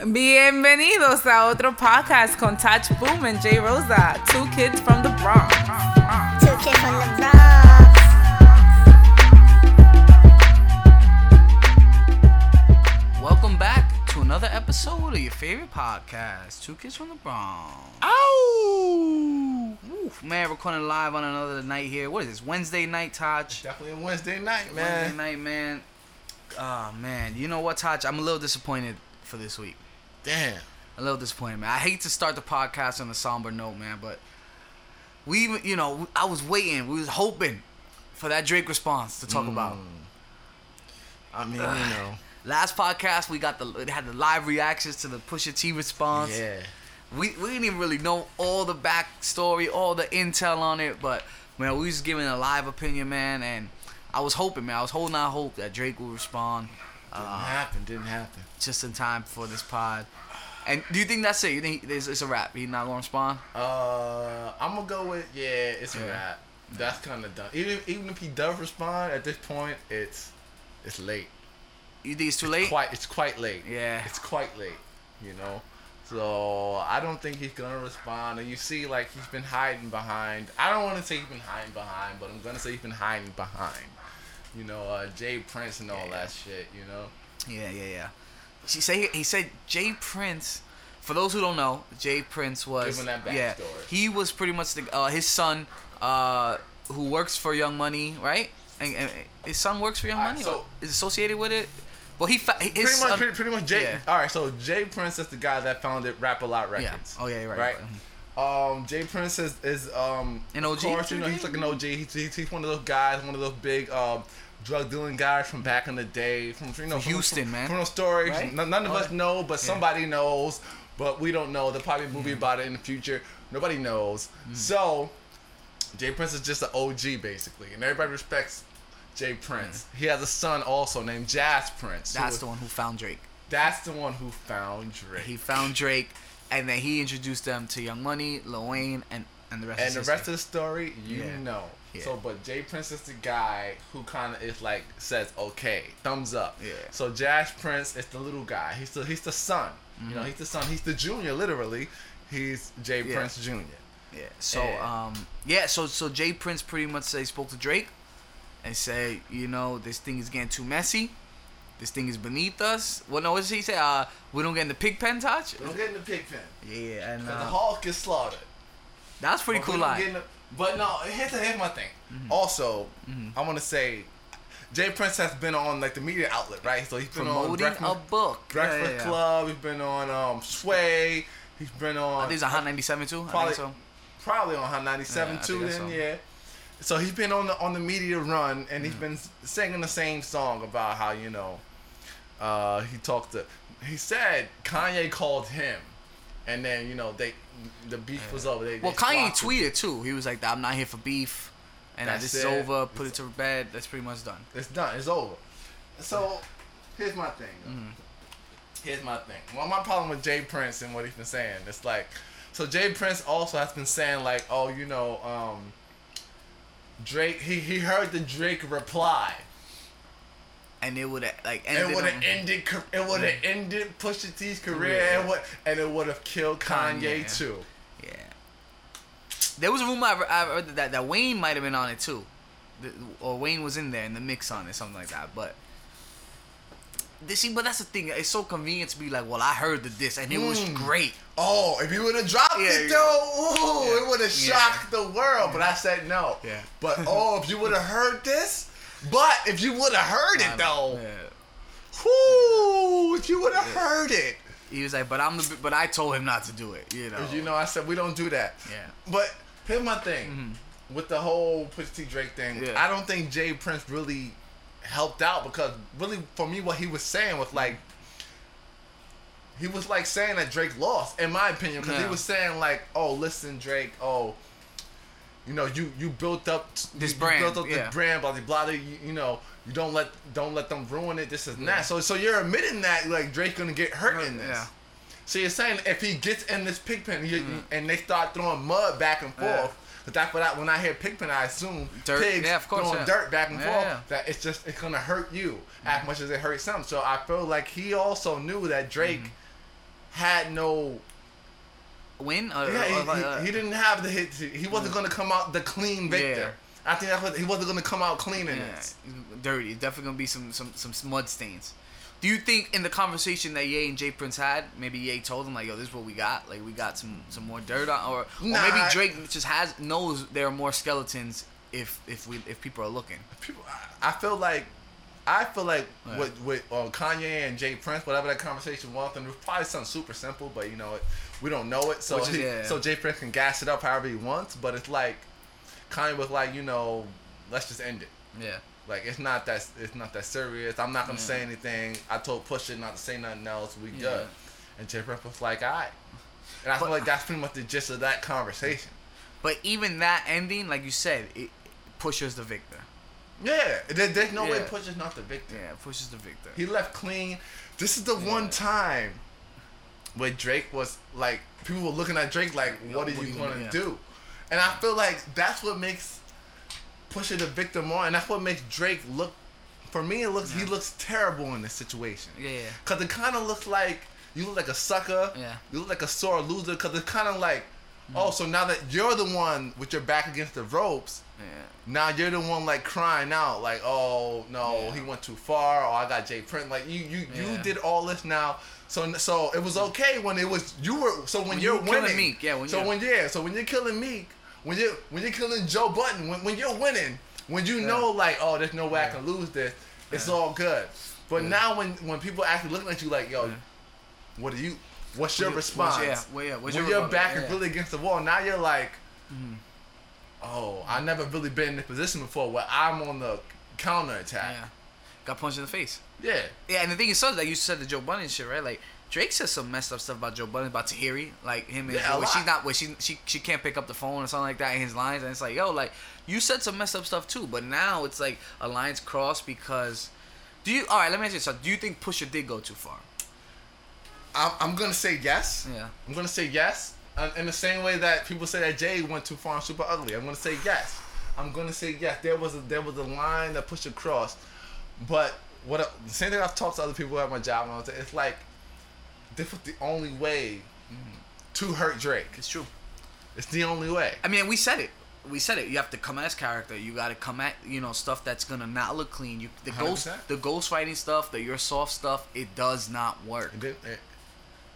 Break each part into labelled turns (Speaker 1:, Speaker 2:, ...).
Speaker 1: Bienvenidos a otro podcast con Touch Boom and Jay Rosa, two kids from the Bronx.
Speaker 2: Two kids from the Bronx.
Speaker 3: Welcome back to another episode of your favorite podcast, Two Kids from the Bronx.
Speaker 4: Oh!
Speaker 3: Oof, man, recording live on another night here. What is this? Wednesday night, Taj?
Speaker 4: Definitely a Wednesday night, man.
Speaker 3: Wednesday
Speaker 4: man.
Speaker 3: night, man. Oh man, you know what, Taj? I'm a little disappointed for this week.
Speaker 4: Damn.
Speaker 3: A little disappointed, man. I hate to start the podcast on a somber note, man, but we, even- you know, I was waiting, we was hoping for that Drake response to talk about. Mm.
Speaker 4: I mean, you know.
Speaker 3: Last podcast, we got the it had the live reactions to the Pusha T response.
Speaker 4: Yeah.
Speaker 3: we, we didn't even really know all the backstory, all the intel on it, but man, we was giving a live opinion, man, and I was hoping, man, I was holding out hope that Drake would respond
Speaker 4: Didn't
Speaker 3: uh,
Speaker 4: happen. Didn't happen.
Speaker 3: just in time for this pod. And do you think that's it? You think it's, it's a wrap? He's not gonna respond?
Speaker 4: Uh, I'm gonna go with yeah. It's a wrap. That's kind of done. Even even if he does respond at this point, it's it's late.
Speaker 3: You think it's too late?
Speaker 4: Quite. It's quite late.
Speaker 3: Yeah.
Speaker 4: It's quite late. You know. So I don't think he's gonna respond. And you see, like he's been hiding behind. I don't want to say he's been hiding behind, but I'm gonna say he's been hiding behind. You know, uh, Jay Prince and all
Speaker 3: Yeah.
Speaker 4: that shit. You know.
Speaker 3: Yeah, yeah, yeah. She say he said Jay Prince. For those who don't know, Jay Prince was yeah he was pretty much the uh, his son uh, who works for Young Money, right? And, and his son works for Young Money.
Speaker 4: so-
Speaker 3: is associated with it. Well, he fa- his
Speaker 4: pretty much, pretty, pretty much Jay.
Speaker 3: yeah.
Speaker 4: All right, so Jay Prince is the guy that founded Rap a Lot Records. Yeah.
Speaker 3: Oh yeah, right.
Speaker 4: right.
Speaker 3: right.
Speaker 4: Um, Jay Prince is, is um
Speaker 3: An OG?
Speaker 4: Of course, you know he's like an OG. He's, he's, one of those guys, one of those big um drug dealing guys from back in the day, from you know from,
Speaker 3: Houston,
Speaker 4: from,
Speaker 3: man.
Speaker 4: From those stories,
Speaker 3: Right?
Speaker 4: none, of us know, but
Speaker 3: Yeah.
Speaker 4: somebody knows, but we don't know. There'll probably be a movie about it in the future. Nobody knows.
Speaker 3: Mm.
Speaker 4: So Jay Prince is just an OG basically, and everybody respects. Jay Prince. He has a son also named Jas Prince.
Speaker 3: That's
Speaker 4: was-
Speaker 3: the one who found Drake.
Speaker 4: That's the one who found Drake.
Speaker 3: He found Drake, and then he introduced them to Young Money, Lil Wayne, and and the rest.
Speaker 4: and the
Speaker 3: history.
Speaker 4: rest of the story, you
Speaker 3: Yeah.
Speaker 4: know.
Speaker 3: Yeah.
Speaker 4: So, but Jay Prince is the guy who kind of is like says, "Okay, thumbs up."
Speaker 3: Yeah.
Speaker 4: So Jas Prince is the little guy. He's the he's the son. You know, he's the son. He's the junior, literally. He's Jay
Speaker 3: Mm-hmm. Yeah.
Speaker 4: Prince Jr.
Speaker 3: Yeah. So
Speaker 4: And-
Speaker 3: um yeah, so so Jay Prince pretty much said he spoke to Drake and said, you know, this thing is getting too messy. This thing is beneath us. Well, no, what did he say? Uh, we don't get in the pig pen touch.
Speaker 4: We don't get in the pig pen.
Speaker 3: Yeah, and
Speaker 4: Cause the
Speaker 3: uh,
Speaker 4: Hawk gets slaughtered.
Speaker 3: that's pretty
Speaker 4: But
Speaker 3: cool line.
Speaker 4: the- but no, here's, here's my thing.
Speaker 3: Mm-hmm.
Speaker 4: Also, I want to say, Jay Prince has been on like the media outlet, right? So he's been on
Speaker 3: Promoting
Speaker 4: Breakfast,
Speaker 3: a book.
Speaker 4: Breakfast
Speaker 3: Yeah, yeah, yeah.
Speaker 4: Club. He's been on um, Sway. He's been on.
Speaker 3: I think it's a Hot 97 too.
Speaker 4: Probably-
Speaker 3: so.
Speaker 4: probably on Hot 97
Speaker 3: Yeah,
Speaker 4: too then
Speaker 3: so.
Speaker 4: yeah so he's been on the on the media run and he's been singing the same song about how you know uh he talked to he said Kanye called him and then you know they the beef was over they,
Speaker 3: Well,
Speaker 4: they
Speaker 3: Kanye tweeted too. He was like, "I'm not here for beef, and
Speaker 4: That's
Speaker 3: this is over. Put it to bed. That's pretty much done."
Speaker 4: it's done it's over so here's my thing
Speaker 3: Mm-hmm.
Speaker 4: here's my thing well my problem with Jay Prince and what he's been saying it's like so Jay Prince also has been saying like oh you know um Drake he he heard the Drake reply
Speaker 3: And it would have like
Speaker 4: It would have ended. It would have ended Pusha T's career,
Speaker 3: Career.
Speaker 4: and what? And it would have killed Kanye,
Speaker 3: Kanye.
Speaker 4: too.
Speaker 3: Yeah. There was a rumor I I heard that, that Wayne might have been on it too. The- Or Wayne was in there in the mix on it, something like that. But. This, see, but that's the thing. It's so convenient to be like, well, I heard the this and it was
Speaker 4: Mm.
Speaker 3: great.
Speaker 4: Oh, if he would have dropped
Speaker 3: Yeah,
Speaker 4: it though, ooh,
Speaker 3: Yeah.
Speaker 4: it would have
Speaker 3: Yeah.
Speaker 4: shocked the world. But I said no.
Speaker 3: Yeah.
Speaker 4: But oh, if you would have heard this, but if you would have heard it though, whoo, if you would have heard it,
Speaker 3: He was like, but I'm the, but I told him not to do it. You know.
Speaker 4: you know, I said we don't do that.
Speaker 3: Yeah.
Speaker 4: But here's my thing with the whole Pusha T Drake thing.
Speaker 3: Mm-hmm. Yeah.
Speaker 4: I don't think Jay Prince really helped out because really for me what he was saying was like he was like saying that Drake lost in my opinion because
Speaker 3: Yeah.
Speaker 4: he was saying like oh listen Drake oh you know you you built up
Speaker 3: This
Speaker 4: you, you
Speaker 3: brand,
Speaker 4: built up
Speaker 3: yeah.
Speaker 4: this brand blah blah blah you, you know you don't let don't let them ruin it this is
Speaker 3: Yeah.
Speaker 4: that so so you're admitting that like Drake's gonna get hurt in this
Speaker 3: Yeah.
Speaker 4: so you're saying if he gets in this pig pen you, and they start throwing mud back and
Speaker 3: Mm-hmm. Yeah.
Speaker 4: forth, but that's what I, when I hear pig pen, I assume
Speaker 3: Dirt,
Speaker 4: pigs
Speaker 3: yeah, course,
Speaker 4: throwing
Speaker 3: yeah.
Speaker 4: dirt back and
Speaker 3: Yeah,
Speaker 4: forth. That it's just it's gonna hurt you as much as it hurts them. So I feel like he also knew that Drake had no.
Speaker 3: Win? Or,
Speaker 4: Yeah, he,
Speaker 3: or-
Speaker 4: he, he didn't have the hit. He wasn't gonna come out the clean victor. I think that's what he wasn't gonna come out clean in
Speaker 3: yeah,
Speaker 4: this.
Speaker 3: dirty. Definitely gonna be some some some mud stains. Do you think in the conversation that Ye and Jay Prince had, maybe Ye told him like, "Yo, this is what we got. Like, we got some some more dirt on," or, or maybe Drake just has knows there are more skeletons if if we if people are looking.
Speaker 4: People, I- I feel like, I feel like
Speaker 3: Yeah.
Speaker 4: with with uh, Kanye and Jay Prince, whatever that conversation was, and it was probably something super simple, but you know, it, we don't know it, so
Speaker 3: is-
Speaker 4: he-
Speaker 3: yeah.
Speaker 4: so Jay Prince can gas it up however he wants. But it's like, Kanye was like, you know, let's just end it.
Speaker 3: Yeah.
Speaker 4: Like it's not that it's not that serious. I'm not gonna
Speaker 3: Yeah.
Speaker 4: say anything. I told Pusha not to say nothing else. We
Speaker 3: Yeah.
Speaker 4: good. And Jay Prince was like, alright. And I feel
Speaker 3: But-
Speaker 4: like that's pretty much the gist of that conversation.
Speaker 3: But even that ending, like you said, it Pusha's the victor.
Speaker 4: Yeah, there, there's no way
Speaker 3: Yeah.
Speaker 4: Pusha's not the victim.
Speaker 3: Yeah, Pusha's the victor.
Speaker 4: He left clean. This is the one time where Drake was like, people were looking at Drake like, what are you gonna
Speaker 3: yeah.
Speaker 4: do? And I feel like that's what makes Pusha the victim more, and that's what makes Drake look. For me, it looks he looks terrible in this situation.
Speaker 3: Yeah, yeah.
Speaker 4: Cause it kind of looks like you look like a sucker.
Speaker 3: Yeah.
Speaker 4: You look like a sore loser. Cause it's kind of like, mm. oh, so now that you're the one with your back against the ropes,
Speaker 3: Yeah.
Speaker 4: now you're the one like crying out, like, oh no,
Speaker 3: Yeah.
Speaker 4: he went too far, or I got Jay Prince. Like you, you, you did all this now. So, so it was okay when it was you were. So when,
Speaker 3: When
Speaker 4: you're
Speaker 3: you were killing
Speaker 4: winning,
Speaker 3: Meek, yeah, when
Speaker 4: so
Speaker 3: you're-
Speaker 4: when yeah, so when you're killing Meek, when you when you're killing Joe Budden, when, when you're winning, when you know like, oh, there's no way I can lose this, it's all good. But
Speaker 3: Yeah.
Speaker 4: now when when people actually looking at you like, yo,
Speaker 3: Yeah.
Speaker 4: what do you? What's your
Speaker 3: what's-
Speaker 4: response?
Speaker 3: yeah, well, yeah, what's
Speaker 4: when
Speaker 3: your
Speaker 4: you're
Speaker 3: response?
Speaker 4: back
Speaker 3: Yeah. Mm-hmm.
Speaker 4: and really against the wall, now you're like, oh, I never really been in this position before where I'm on the counter attack.
Speaker 3: Got punched in the face.
Speaker 4: Yeah.
Speaker 3: Yeah, and the thing is, so like you said the Joe Budden shit, right? Like Drake says some messed up stuff about Joe Budden, about Tahiry, like him and
Speaker 4: Yeah,
Speaker 3: she's not, where she she she can't pick up the phone or something like that in his lines, and it's like, yo, like you said some messed up stuff too, but now it's like a lines crossed because. Do you all right? Let me ask you something. Do you think Pusha did go too far?
Speaker 4: I'm, I'm gonna say yes.
Speaker 3: Yeah.
Speaker 4: I'm gonna say yes. In the same way that people say that Jay went too far and super ugly, I'm gonna say yes. I'm gonna say yes. There was a there was a line that pushed across, but what the same thing I've talked to other people at my job. And I was, it's like this was the only way to hurt Drake.
Speaker 3: It's true.
Speaker 4: It's the only way.
Speaker 3: I mean, we said it. We said it. You have to come as character. You got to come at you know stuff that's gonna not look clean. You the ghost
Speaker 4: 100%.
Speaker 3: the ghost fighting stuff, the your soft stuff. It does not work.
Speaker 4: And then, eh,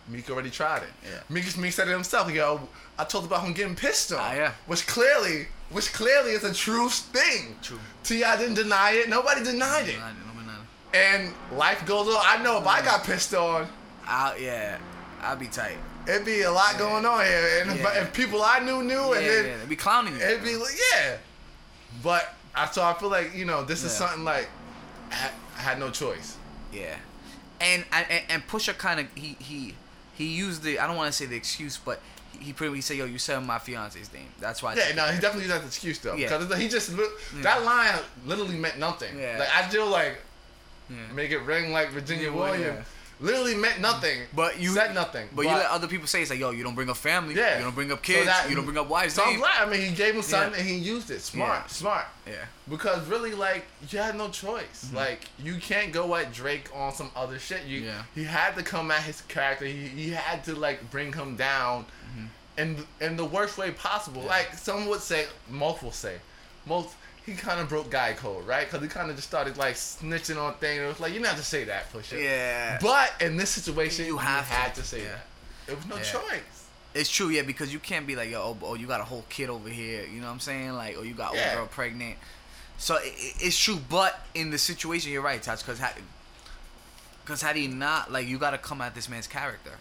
Speaker 4: Meek already tried it.
Speaker 3: Yeah.
Speaker 4: Meek, Meek said it himself. Yo, I told about him getting pissed on.
Speaker 3: Ah, yeah.
Speaker 4: Which clearly, which clearly is a true thing.
Speaker 3: True.
Speaker 4: Ti didn't deny it. Nobody denied it. And life goes on. I know if I mm. got pissed on,
Speaker 3: I'll, yeah, I'll be tight.
Speaker 4: it'd be a lot going on here. And
Speaker 3: Yeah.
Speaker 4: if people I knew knew,
Speaker 3: Yeah,
Speaker 4: and then
Speaker 3: yeah, they be clowning you.
Speaker 4: it'd be like, yeah. But I so I feel like you know this is something like I had, I had no choice.
Speaker 3: Yeah, and and, and Pusha kind of he he he used the I don't want to say the excuse, but he, pretty much said, "Yo, you said my fiance's name." That's why. I
Speaker 4: Yeah, no, he definitely used that excuse though,
Speaker 3: Yeah.
Speaker 4: because he just
Speaker 3: Yeah.
Speaker 4: that line literally meant nothing.
Speaker 3: Yeah.
Speaker 4: Like I feel like
Speaker 3: Yeah.
Speaker 4: make it ring like Virginia
Speaker 3: Yeah,
Speaker 4: Williams.
Speaker 3: Yeah.
Speaker 4: Literally meant nothing.
Speaker 3: But you
Speaker 4: said nothing.
Speaker 3: But, you let other people say it's like, "Yo, you don't bring up family.
Speaker 4: yeah,
Speaker 3: You don't bring up
Speaker 4: So
Speaker 3: kids.
Speaker 4: that-
Speaker 3: you don't bring up wives."
Speaker 4: So I'm
Speaker 3: names."
Speaker 4: glad. I mean, he gave him something
Speaker 3: Yeah.
Speaker 4: and he used it. Smart,
Speaker 3: Yeah.
Speaker 4: smart.
Speaker 3: Yeah.
Speaker 4: Because really, like, you had no choice. Mm-hmm. Like, you can't go at Drake on some other shit. You,
Speaker 3: Yeah.
Speaker 4: he had to come at his character. He, he had to like bring him down, mm-hmm. in in the worst way possible. Like some would say, most will say, most he kind of broke guy code, right? Because he kind of just started like snitching on things. It was like you don't have to say that, push it.
Speaker 3: Yeah.
Speaker 4: But in this situation,
Speaker 3: You
Speaker 4: you,
Speaker 3: have
Speaker 4: had
Speaker 3: to.
Speaker 4: to, say
Speaker 3: Yeah.
Speaker 4: that. It was no
Speaker 3: Yeah.
Speaker 4: choice.
Speaker 3: It's true, yeah, because you can't be like, yo, oh, oh, you got a whole kid over here, you know what I'm saying? Like, oh, you got
Speaker 4: Yeah.
Speaker 3: old girl pregnant. So it, it- it's true, but in the situation, you're right, Touch, because had, cause had he not, like, you got to come at this man's character.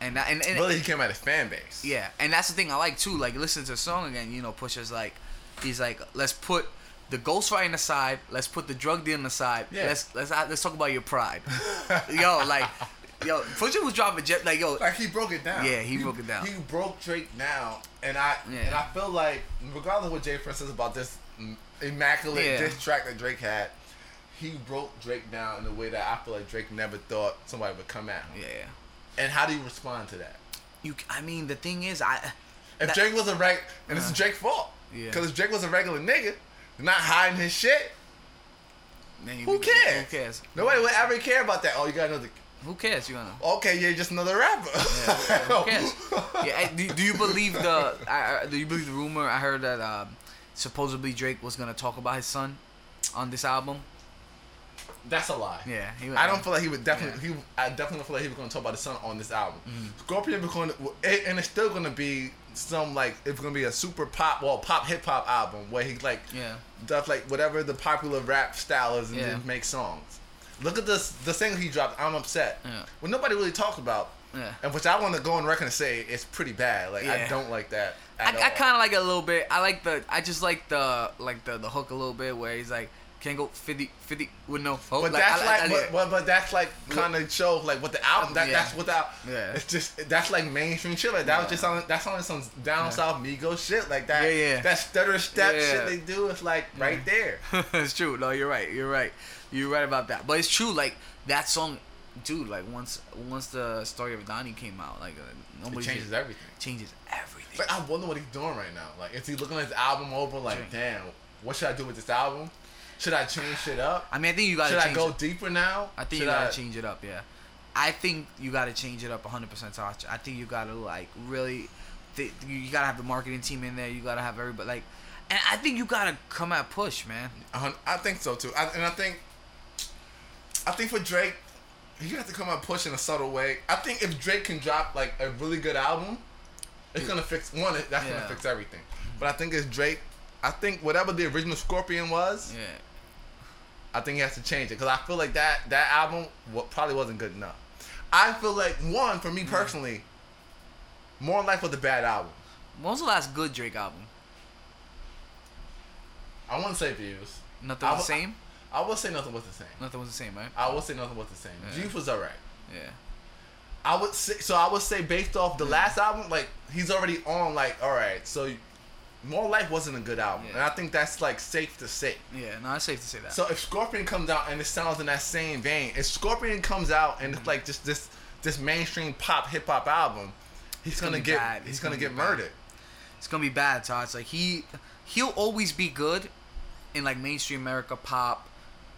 Speaker 3: And, that, and, and
Speaker 4: Really, he came at his fan base.
Speaker 3: yeah, and that's the thing I like too. Like, listen to the song again, you know, Pusha's like, he's like, let's put the ghostwriting aside, let's put the drug dealing aside,
Speaker 4: Yeah.
Speaker 3: let's let's let's talk about your pride. yo, like, yo, Pusha was dropping jet, like, yo,
Speaker 4: Like he broke it down.
Speaker 3: Yeah, he broke it down.
Speaker 4: He broke Drake now, and I
Speaker 3: Yeah.
Speaker 4: and I feel like regardless of what Jay Prince says about this mm, immaculate
Speaker 3: Yeah.
Speaker 4: diss track that Drake had, he broke Drake down in a way that I feel like Drake never thought somebody would come at him.
Speaker 3: yeah.
Speaker 4: And how do you respond to that?
Speaker 3: You, I mean, the thing is, I.
Speaker 4: If
Speaker 3: that-
Speaker 4: Drake was a reg, and this is Drake's fault,
Speaker 3: Yeah.
Speaker 4: because if Drake was a regular nigga, not hiding his shit, who cares?
Speaker 3: Who cares?
Speaker 4: Nobody would ever care about that. Oh, you got another
Speaker 3: Who cares? You gonna?
Speaker 4: Okay, you're just another rapper.
Speaker 3: Yeah, who cares? Yeah, do, do you believe the? I- do you believe the rumor? I heard that um, supposedly Drake was gonna talk about his son on this album.
Speaker 4: That's a lie.
Speaker 3: Yeah, he,
Speaker 4: I don't feel like he would definitely. He, I definitely don't feel like he was going to talk about his son on this album.
Speaker 3: Mm-hmm.
Speaker 4: Scorpion was going to, and it's still going to be some like it's going to be a super pop, well, pop hip hop album where he like
Speaker 3: Yeah.
Speaker 4: does like whatever the popular rap style is and
Speaker 3: Yeah.
Speaker 4: then make songs. Look at this, the single he dropped. I'm upset.
Speaker 3: Yeah.
Speaker 4: Well, nobody really talked about.
Speaker 3: Yeah.
Speaker 4: And which I want to go on record and say it's pretty bad. Like I don't like that.
Speaker 3: I,
Speaker 4: At
Speaker 3: I kind of like it a little bit. I like the. I just like the like the the hook a little bit where he's like, can't go 50, 50 with no hook.
Speaker 4: But
Speaker 3: I
Speaker 4: that's like,
Speaker 3: I-
Speaker 4: but, but, but that's like kind of shows like what the album. That,
Speaker 3: Yeah.
Speaker 4: That's without.
Speaker 3: Yeah.
Speaker 4: It's just that's like mainstream shit. Like that was just on. That's on some down
Speaker 3: Yeah.
Speaker 4: south Migos shit. Like that.
Speaker 3: Yeah, yeah.
Speaker 4: That stutter step
Speaker 3: Yeah.
Speaker 4: shit they do is like right there.
Speaker 3: it's true. No, you're right. You're right. You're right about that. But it's true. Like that song, dude. Like once once the story of Donnie came out, like uh,
Speaker 4: It
Speaker 3: nobody
Speaker 4: changes everything.
Speaker 3: changes everything.
Speaker 4: Like I wonder what he's doing right now. Like is he looking at his album over? Like
Speaker 3: Drink.
Speaker 4: damn, what should I do with this album? Should I change shit up?
Speaker 3: I mean, I think you gotta change
Speaker 4: Should I go
Speaker 3: it.
Speaker 4: deeper now?
Speaker 3: I think
Speaker 4: Should
Speaker 3: you gotta
Speaker 4: I-
Speaker 3: change it up. Yeah, I think you gotta change it up 100 percent. I think you gotta like really. Th- you gotta have the marketing team in there. You gotta have everybody like, and I think you gotta come at push, man.
Speaker 4: I think so too. I, and I think, I think for Drake, he has to come out push in a subtle way. I think if Drake can drop like a really good album, it's gonna fix one. it- That's
Speaker 3: Yeah.
Speaker 4: gonna fix everything. But I think it's Drake. I think whatever the original Scorpion was,
Speaker 3: Yeah.
Speaker 4: I think he has to change it because I feel like that that album probably wasn't good enough. I feel like one for me mm. personally, More Life was a bad album.
Speaker 3: When was the last good Drake album?
Speaker 4: I wouldn't say views.
Speaker 3: Nothing
Speaker 4: I
Speaker 3: was the same.
Speaker 4: I would say nothing was the same.
Speaker 3: Nothing was the same, right?
Speaker 4: I would say nothing was the same.
Speaker 3: Yeah.
Speaker 4: Juice was alright.
Speaker 3: Yeah.
Speaker 4: I would say so. I would say based off the last album, like he's already on. Like, all right, so More Life wasn't a good album,
Speaker 3: Yeah.
Speaker 4: and I think that's like safe to say.
Speaker 3: Yeah. No, it's safe to say that.
Speaker 4: So if Scorpion comes out and it sounds in that same vein, if Scorpion comes out and
Speaker 3: Mm-hmm.
Speaker 4: it's like just this this mainstream pop hip hop album, he's
Speaker 3: gonna
Speaker 4: gonna, get
Speaker 3: bad.
Speaker 4: he's
Speaker 3: It's
Speaker 4: gonna,
Speaker 3: gonna
Speaker 4: get
Speaker 3: be bad.
Speaker 4: murdered.
Speaker 3: it's gonna be bad, Todd. It's like he he'll always be good in like mainstream America pop,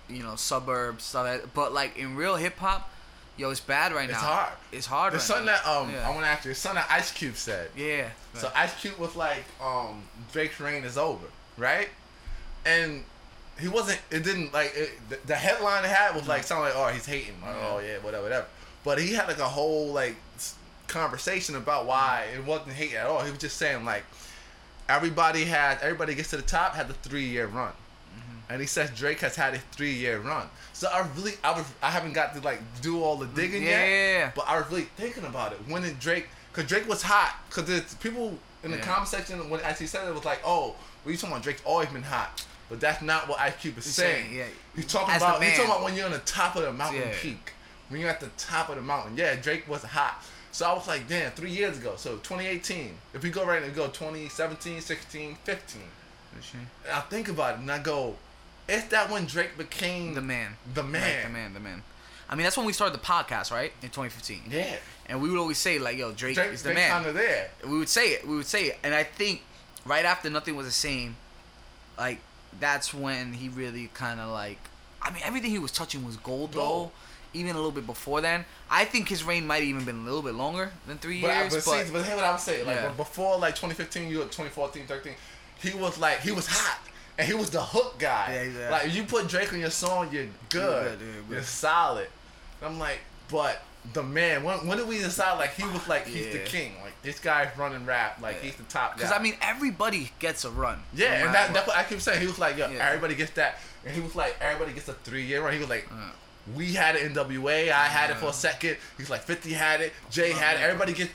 Speaker 3: you know, suburbs stuff. Like, but like in real hip hop, yo, it's bad right now.
Speaker 4: It's hard.
Speaker 3: It's hard.
Speaker 4: There's
Speaker 3: right
Speaker 4: something
Speaker 3: now.
Speaker 4: that um
Speaker 3: Yeah.
Speaker 4: I want to ask you. There's something that Ice Cube said.
Speaker 3: Yeah.
Speaker 4: So Ice Cube was like, um, Drake's reign is over, right? And he wasn't. It didn't like it, the, the headline it had was like sound like, oh, he's hating. Like,
Speaker 3: Yeah.
Speaker 4: oh yeah, whatever, whatever. But he had like a whole like conversation about why it wasn't hate at all. He was just saying like, everybody had everybody gets to the top had the three year run. And he says Drake has had a three year run. So I really, I was, I haven't got to like do all the digging
Speaker 3: Yeah,
Speaker 4: yet.
Speaker 3: yeah.
Speaker 4: But I was really thinking about it. When did Drake? Because Drake was hot. Because it's people in the
Speaker 3: Yeah.
Speaker 4: comment section when actually said it was like, oh, you talking about? Drake's always been hot. But that's not what Ice Cube is
Speaker 3: He's
Speaker 4: saying.
Speaker 3: saying, yeah.
Speaker 4: He's talking
Speaker 3: As
Speaker 4: about. He's talking about when you're on the top of the mountain
Speaker 3: Yeah.
Speaker 4: peak. When you're at the top of the mountain. Yeah, Drake was hot. So I was like, damn, three years ago. So 2018. If we go right and go 2017, 16, 15. And I think about it and I go, is that when Drake became
Speaker 3: the man.
Speaker 4: The man.
Speaker 3: The man. The man. I mean, that's when we started the podcast, right? In 2015.
Speaker 4: Yeah.
Speaker 3: And we would always say like, "Yo, Drake,
Speaker 4: Drake,
Speaker 3: is the man."
Speaker 4: kind of there.
Speaker 3: we would say it. We would say it. And I think right after nothing was the same, like that's when he really kind of like. I mean, everything he was touching was gold,
Speaker 4: Gold.
Speaker 3: though. Even a little bit before then, I think his reign might have even been a little bit longer than three
Speaker 4: But, I-
Speaker 3: years.
Speaker 4: but,
Speaker 3: But,
Speaker 4: see, but here's what I would say. Like
Speaker 3: Yeah.
Speaker 4: before like 2015, you were 2014, 13, he was like he was hot. And he was the hook guy.
Speaker 3: Yeah, yeah.
Speaker 4: Like if you put Drake on your song, you're good.
Speaker 3: yeah,
Speaker 4: You're solid. I'm like, but the man, when, when did we decide like he was like he's the king? Like this guy's running rap, like
Speaker 3: Yeah.
Speaker 4: he's the top guy.
Speaker 3: because I mean, everybody gets a run.
Speaker 4: Yeah, and that, that's what I keep saying. He was like, yo,
Speaker 3: Yeah.
Speaker 4: everybody gets that. And he was like, everybody gets a three year run. He was like,
Speaker 3: Uh.
Speaker 4: We had it NWA. I had it for a second. He's like, 50 had it. Jay had it. Everybody gets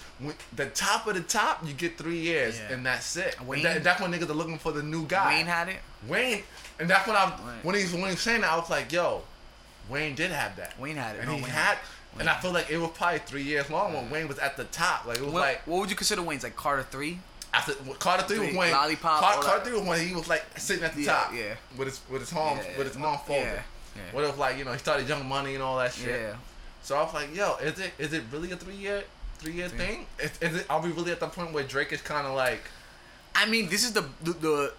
Speaker 4: the top of the top. You get three years,
Speaker 3: Yeah.
Speaker 4: and that's it. And that- that's when niggas are looking for the new guy.
Speaker 3: Wayne had it.
Speaker 4: Wayne, and that's when I when he's when he was saying that, I was like, yo, Wayne did have that.
Speaker 3: Wayne had it.
Speaker 4: and
Speaker 3: No,
Speaker 4: he
Speaker 3: Wayne
Speaker 4: had.
Speaker 3: Wayne
Speaker 4: And I feel like it was probably three years long when Wayne was at the top. Like it was
Speaker 3: What,
Speaker 4: like
Speaker 3: what would you consider Wayne's like Carter three?
Speaker 4: after Carter three was
Speaker 3: Three,
Speaker 4: when
Speaker 3: Lollipop,
Speaker 4: Car-
Speaker 3: all
Speaker 4: Carter three was when he was like sitting at the
Speaker 3: Yeah,
Speaker 4: top,
Speaker 3: yeah.
Speaker 4: with his with his arm
Speaker 3: Yeah,
Speaker 4: with his arm folded.
Speaker 3: Yeah. Yeah.
Speaker 4: What if like you know he started Young Money and all that shit.
Speaker 3: Yeah.
Speaker 4: So I was like, yo, is it is it really a three year three year
Speaker 3: Three.
Speaker 4: thing? Is, is it are we really at the point where Drake is kind of like
Speaker 3: I mean, this is the, the the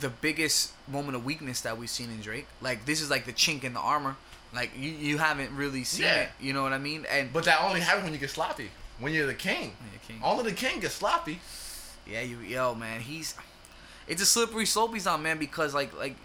Speaker 3: the biggest moment of weakness that we've seen in Drake. Like this is like the chink in the armor Like you, you haven't really seen
Speaker 4: Yeah.
Speaker 3: it. You know what I mean? And
Speaker 4: But that only happens when you get sloppy. When you're the king.
Speaker 3: You're king.
Speaker 4: Only the king gets sloppy.
Speaker 3: Yeah, you yo man, he's it's a slippery slope he's on, man, because like like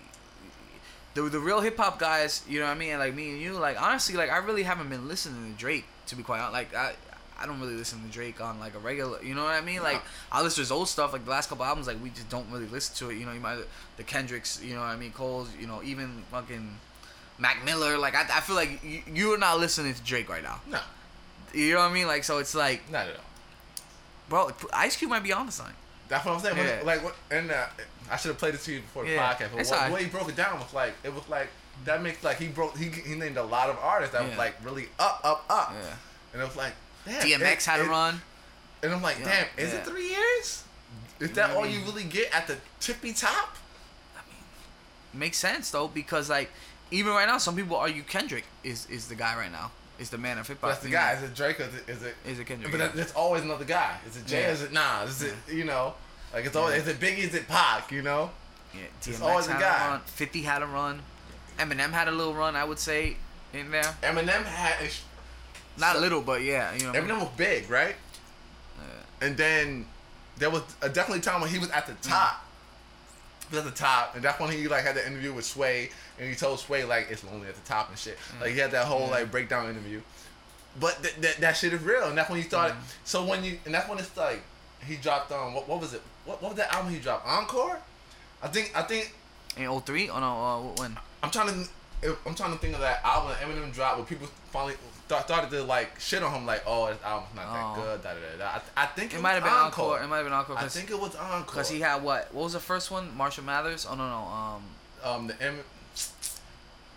Speaker 3: the the real hip hop guys, you know what I mean, like me and you, like honestly, like I really haven't been listening to Drake to be quite honest. Like I I don't really listen to Drake on like a regular, you know what I mean? Like I listen to his old stuff, like the last couple albums, like we just don't really listen to it. You know, you might the Kendricks, you know what I mean, Cole's, you know, even fucking Mac Miller. Like I, I feel like you, you're not listening to Drake right now.
Speaker 4: No,
Speaker 3: You know what I mean? Like so, it's like,
Speaker 4: not at all.
Speaker 3: bro, Ice Cube might be on the sign.
Speaker 4: That's what I'm saying.
Speaker 3: Yeah.
Speaker 4: like, what, and uh, I should have played it to you before the
Speaker 3: Yeah,
Speaker 4: podcast. But what, way he broke it down was like, it was like that makes like he broke. He, he named a lot of artists that was like really up, up, up.
Speaker 3: Yeah.
Speaker 4: And it was like, damn.
Speaker 3: DMX
Speaker 4: it-
Speaker 3: had a run.
Speaker 4: And I'm like,
Speaker 3: Yeah,
Speaker 4: damn, is it three years? Is that all you
Speaker 3: mm.
Speaker 4: really get at the tippy top?
Speaker 3: makes sense though because like even right now some people argue Kendrick is is the guy right now is the man of hip hop.
Speaker 4: That's the guy. Is it Drake or is it? Is it,
Speaker 3: Is it Kendrick?
Speaker 4: but
Speaker 3: yeah.
Speaker 4: there's always another guy. Is it Jay?
Speaker 3: Yeah.
Speaker 4: Is it Nas? Is it you know? Like it's always is it Biggie? Is it Pac? You know?
Speaker 3: yeah, DMX
Speaker 4: always a guy.
Speaker 3: run. Fifty had a run. Eminem had a little run, I would say, in there.
Speaker 4: Eminem had
Speaker 3: Not
Speaker 4: So-
Speaker 3: little, but yeah, you know. what I mean?
Speaker 4: Eminem was big, right? Yeah. And then there was a definitely time when he was at the mm. top. He was at the top, and that's when he like had the interview with Sway, and he told Sway like it's lonely at the top and shit. Mm. Like he had that whole like breakdown interview. But th- th- that shit is real, and that's when he started. Mm. So when you and that's when it's like he dropped on what what was it? What what was that album he dropped? Encore. I think I think
Speaker 3: In 03? Oh no, uh, when?
Speaker 4: I'm trying to I'm trying to think of that album that Eminem dropped where people finally th- started to like shit on him like oh this album's not that
Speaker 3: Oh.
Speaker 4: good da, da, da, da. I, I think it,
Speaker 3: It might have been encore. It might have been encore
Speaker 4: I think it was encore.
Speaker 3: Because he had what? What was the first one? Marshall Mathers? Oh no no um
Speaker 4: um the M.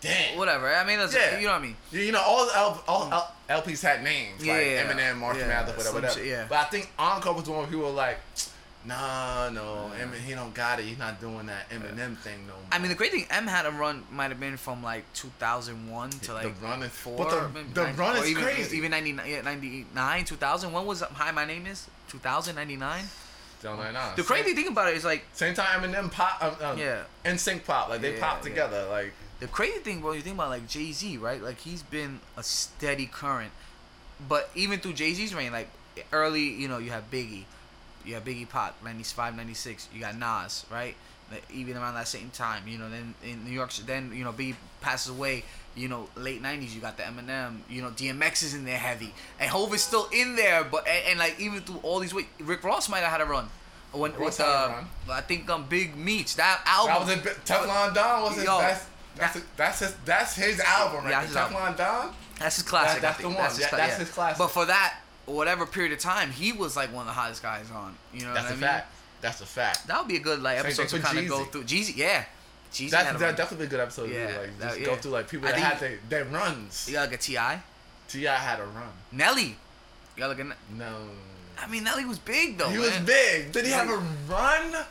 Speaker 4: Damn.
Speaker 3: whatever. I mean, that's,
Speaker 4: Yeah.
Speaker 3: you know what I mean.
Speaker 4: You you know all the L, all L, LPs had names like
Speaker 3: Yeah,
Speaker 4: Eminem, Marshall
Speaker 3: yeah,
Speaker 4: Mathers, whatever, whatever.
Speaker 3: shit, yeah.
Speaker 4: But I think encore was the one where people were like, Nah, no, Eminem, he don't got it. He's not doing that Eminem thing no more.
Speaker 3: I mean, the great thing M had a run might have been from like 2001 to like
Speaker 4: the run is
Speaker 3: four.
Speaker 4: but the,
Speaker 3: maybe
Speaker 4: the
Speaker 3: nine-
Speaker 4: run is
Speaker 3: even,
Speaker 4: crazy.
Speaker 3: Even 99, yeah, 99, 2000. When was Hi My Name Is? 2000, 99?
Speaker 4: Don't know.
Speaker 3: The crazy thing about it is like
Speaker 4: Same time Eminem pop, um, um,
Speaker 3: Yeah.
Speaker 4: NSYNC pop, like they
Speaker 3: Yeah,
Speaker 4: pop
Speaker 3: yeah.
Speaker 4: together, like
Speaker 3: the crazy thing, bro. You think about like Jay Z, right? Like he's been a steady current, but even through Jay Z's reign, like early, you know, you have Biggie, you have Biggie Pop, 95, 96. You got Nas, right? Even around that same time, you know. Then in New York, then you know Biggie passes away. You know, late 90s, you got the Eminem. You know, DMX is in there heavy, and Hov is still in there. But and, and like even through all these, wait, Rick Ross might have had a run. When with uh. I think um Big Meats that album.
Speaker 4: that was a Teflon Don was his
Speaker 3: Yo,
Speaker 4: that's that's,
Speaker 3: that-
Speaker 4: that's his that's his album right
Speaker 3: Yeah, his album.
Speaker 4: Teflon Don.
Speaker 3: That's his classic.
Speaker 4: That- that's
Speaker 3: I think.
Speaker 4: the one.
Speaker 3: his
Speaker 4: Yeah, that's his classic.
Speaker 3: But for that, whatever period of time, he was like one of the hottest guys on. You know
Speaker 4: That's
Speaker 3: what
Speaker 4: a
Speaker 3: I mean?
Speaker 4: fact. That's a fact.
Speaker 3: That would be a good like episode to kind of go through. Jeezy, yeah. Jeezy
Speaker 4: That's that definitely a good episode.
Speaker 3: Yeah,
Speaker 4: like
Speaker 3: that-
Speaker 4: just
Speaker 3: yeah.
Speaker 4: go through like people
Speaker 3: I
Speaker 4: that had their, their runs.
Speaker 3: You gotta get Ti.
Speaker 4: T.I. had a run.
Speaker 3: Nelly. You gotta look at.
Speaker 4: No.
Speaker 3: I mean, Nelly was big though.
Speaker 4: he
Speaker 3: man.
Speaker 4: was big. Did he have a run?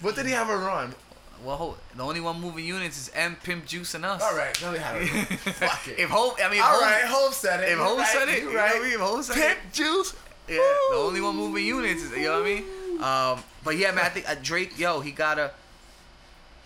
Speaker 4: What did he have a run?
Speaker 3: Well, hold, the only one moving units is M Pimp Juice and us.
Speaker 4: All right, a run. Fuck it.
Speaker 3: If Hov, I mean,
Speaker 4: All
Speaker 3: Hov-
Speaker 4: right, Hov said it.
Speaker 3: If
Speaker 4: You're right,
Speaker 3: said it, you know
Speaker 4: right.
Speaker 3: what I mean? If Hov said
Speaker 4: Pimp
Speaker 3: it-
Speaker 4: juice.
Speaker 3: Yeah, the only one moving units is you know what I mean. Um, but yeah, man, I think uh, Drake, yo, he got a.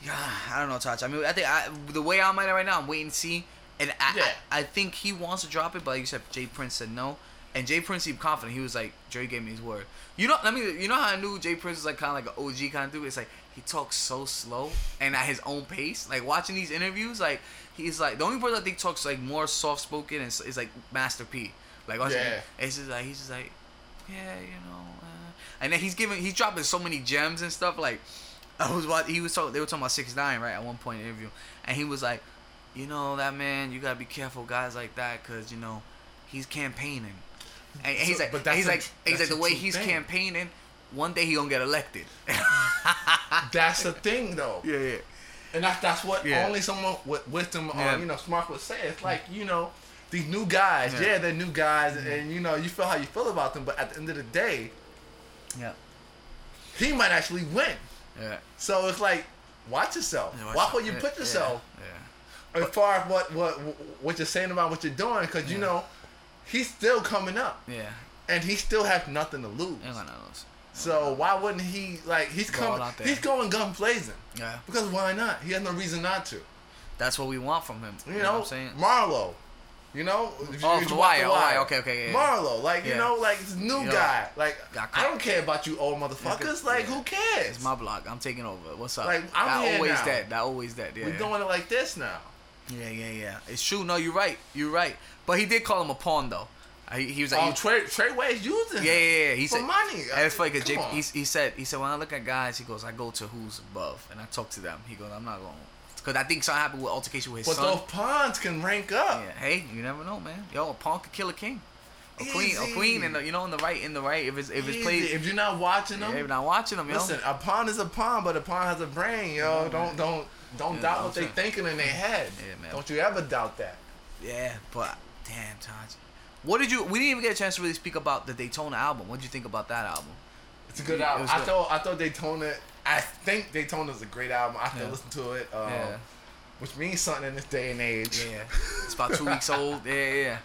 Speaker 3: Yeah, I don't know, Touch. I mean, I think I, the way I'm at it right now, I'm waiting to see, and I,
Speaker 4: Yeah.
Speaker 3: I, I think he wants to drop it, but like you said, Jay Prince said no, and Jay Prince seemed confident. He was like, Drake gave me his word. You know, I mean, you know how I knew Jay Prince was like kind of like an OG kind of dude. It's like he talks so slow and at his own pace. Like watching these interviews, like he's like the only person I think talks like more soft spoken is, is like Master P. Like watching,
Speaker 4: Yeah.
Speaker 3: it's just like he's just like, yeah, you know, uh, and then he's giving, he's dropping so many gems and stuff. Like I was watching, he was talking, they were talking about six nine right at one point in the interview, and he was like, you know, that man, you gotta be careful, guys like that, cause you know, he's campaigning, and, he's
Speaker 4: So-
Speaker 3: like,
Speaker 4: but that's
Speaker 3: he's
Speaker 4: a-
Speaker 3: like, he's like the way he's
Speaker 4: thing.
Speaker 3: campaigning, one day he gonna get elected.
Speaker 4: That's the thing, though.
Speaker 3: yeah, yeah.
Speaker 4: And that's that's what
Speaker 3: Yeah.
Speaker 4: only someone with wisdom
Speaker 3: Yeah.
Speaker 4: or you know smart would say. It's like you know these new guys.
Speaker 3: Yeah.
Speaker 4: Yeah, they're new guys, mm-hmm. and you know you feel how you feel about them. But at the end of the day,
Speaker 3: Yeah.
Speaker 4: he might actually win.
Speaker 3: Yeah.
Speaker 4: So it's like watch yourself.
Speaker 3: Yeah,
Speaker 4: watch where you put yourself
Speaker 3: Yeah.
Speaker 4: as far as what what what you're saying about what you're doing, because you know he's still coming up,
Speaker 3: Yeah.
Speaker 4: and he still has nothing to lose.
Speaker 3: Ain't gonna lose.
Speaker 4: So why wouldn't he like he's coming?
Speaker 3: out there.
Speaker 4: He's going gun blazing
Speaker 3: Yeah.
Speaker 4: because why not? He has no reason not to.
Speaker 3: That's what we want from him.
Speaker 4: You,
Speaker 3: You, know,
Speaker 4: know,
Speaker 3: what I'm saying?
Speaker 4: Marlo. You know, if
Speaker 3: Oh,
Speaker 4: if
Speaker 3: from The
Speaker 4: watch
Speaker 3: Wire. Oh, Wire. Okay, okay, yeah, yeah.
Speaker 4: Marlo, like you know, like this new
Speaker 3: You know,
Speaker 4: guy. Like I don't care about you old motherfuckers. Like
Speaker 3: Yeah.
Speaker 4: who cares?
Speaker 3: It's my block. I'm taking over. What's up?
Speaker 4: Like, I'm
Speaker 3: that
Speaker 4: here
Speaker 3: always
Speaker 4: now.
Speaker 3: that. That always that. Yeah.
Speaker 4: We're doing it like this now.
Speaker 3: yeah, yeah, yeah. It's true. No, you're right. You're right. But he did call him a pawn though. Uh, He, he was like,
Speaker 4: Oh,
Speaker 3: you-
Speaker 4: Trey Trey Wayne's using
Speaker 3: yeah,
Speaker 4: him
Speaker 3: yeah, yeah. He
Speaker 4: for
Speaker 3: said,
Speaker 4: money.
Speaker 3: And it's funny because
Speaker 4: Come
Speaker 3: Jake,
Speaker 4: on.
Speaker 3: he, he said, he said when I look at guys, he goes, I go to who's above and I talk to them. He goes, I'm not going. Because I think something happened with altercation with his
Speaker 4: But
Speaker 3: son.
Speaker 4: those pawns can rank up.
Speaker 3: Yeah, hey, you never know, man. Yo, a pawn could kill a king, a queen, a queen, and you know, in the right, in the right. If it's if it's played,
Speaker 4: If you're not watching them,
Speaker 3: yeah, if not watching them, yo.
Speaker 4: listen. A pawn is a pawn, but a pawn has a brain, yo.
Speaker 3: Yeah,
Speaker 4: don't don't don't
Speaker 3: Yeah,
Speaker 4: doubt what they
Speaker 3: saying.
Speaker 4: thinking in their head.
Speaker 3: Yeah, man.
Speaker 4: Don't you ever doubt that.
Speaker 3: Yeah, but damn, Taj. What did you? We didn't even get a chance to really speak about the Daytona album. What did you think about that album?
Speaker 4: It's a good album. I
Speaker 3: good.
Speaker 4: thought I thought Daytona. I think Daytona is a great album. I still
Speaker 3: Yeah.
Speaker 4: listen to it. Um,
Speaker 3: Yeah.
Speaker 4: Which means something in this day and age.
Speaker 3: Yeah, it's about two weeks old. Yeah, yeah.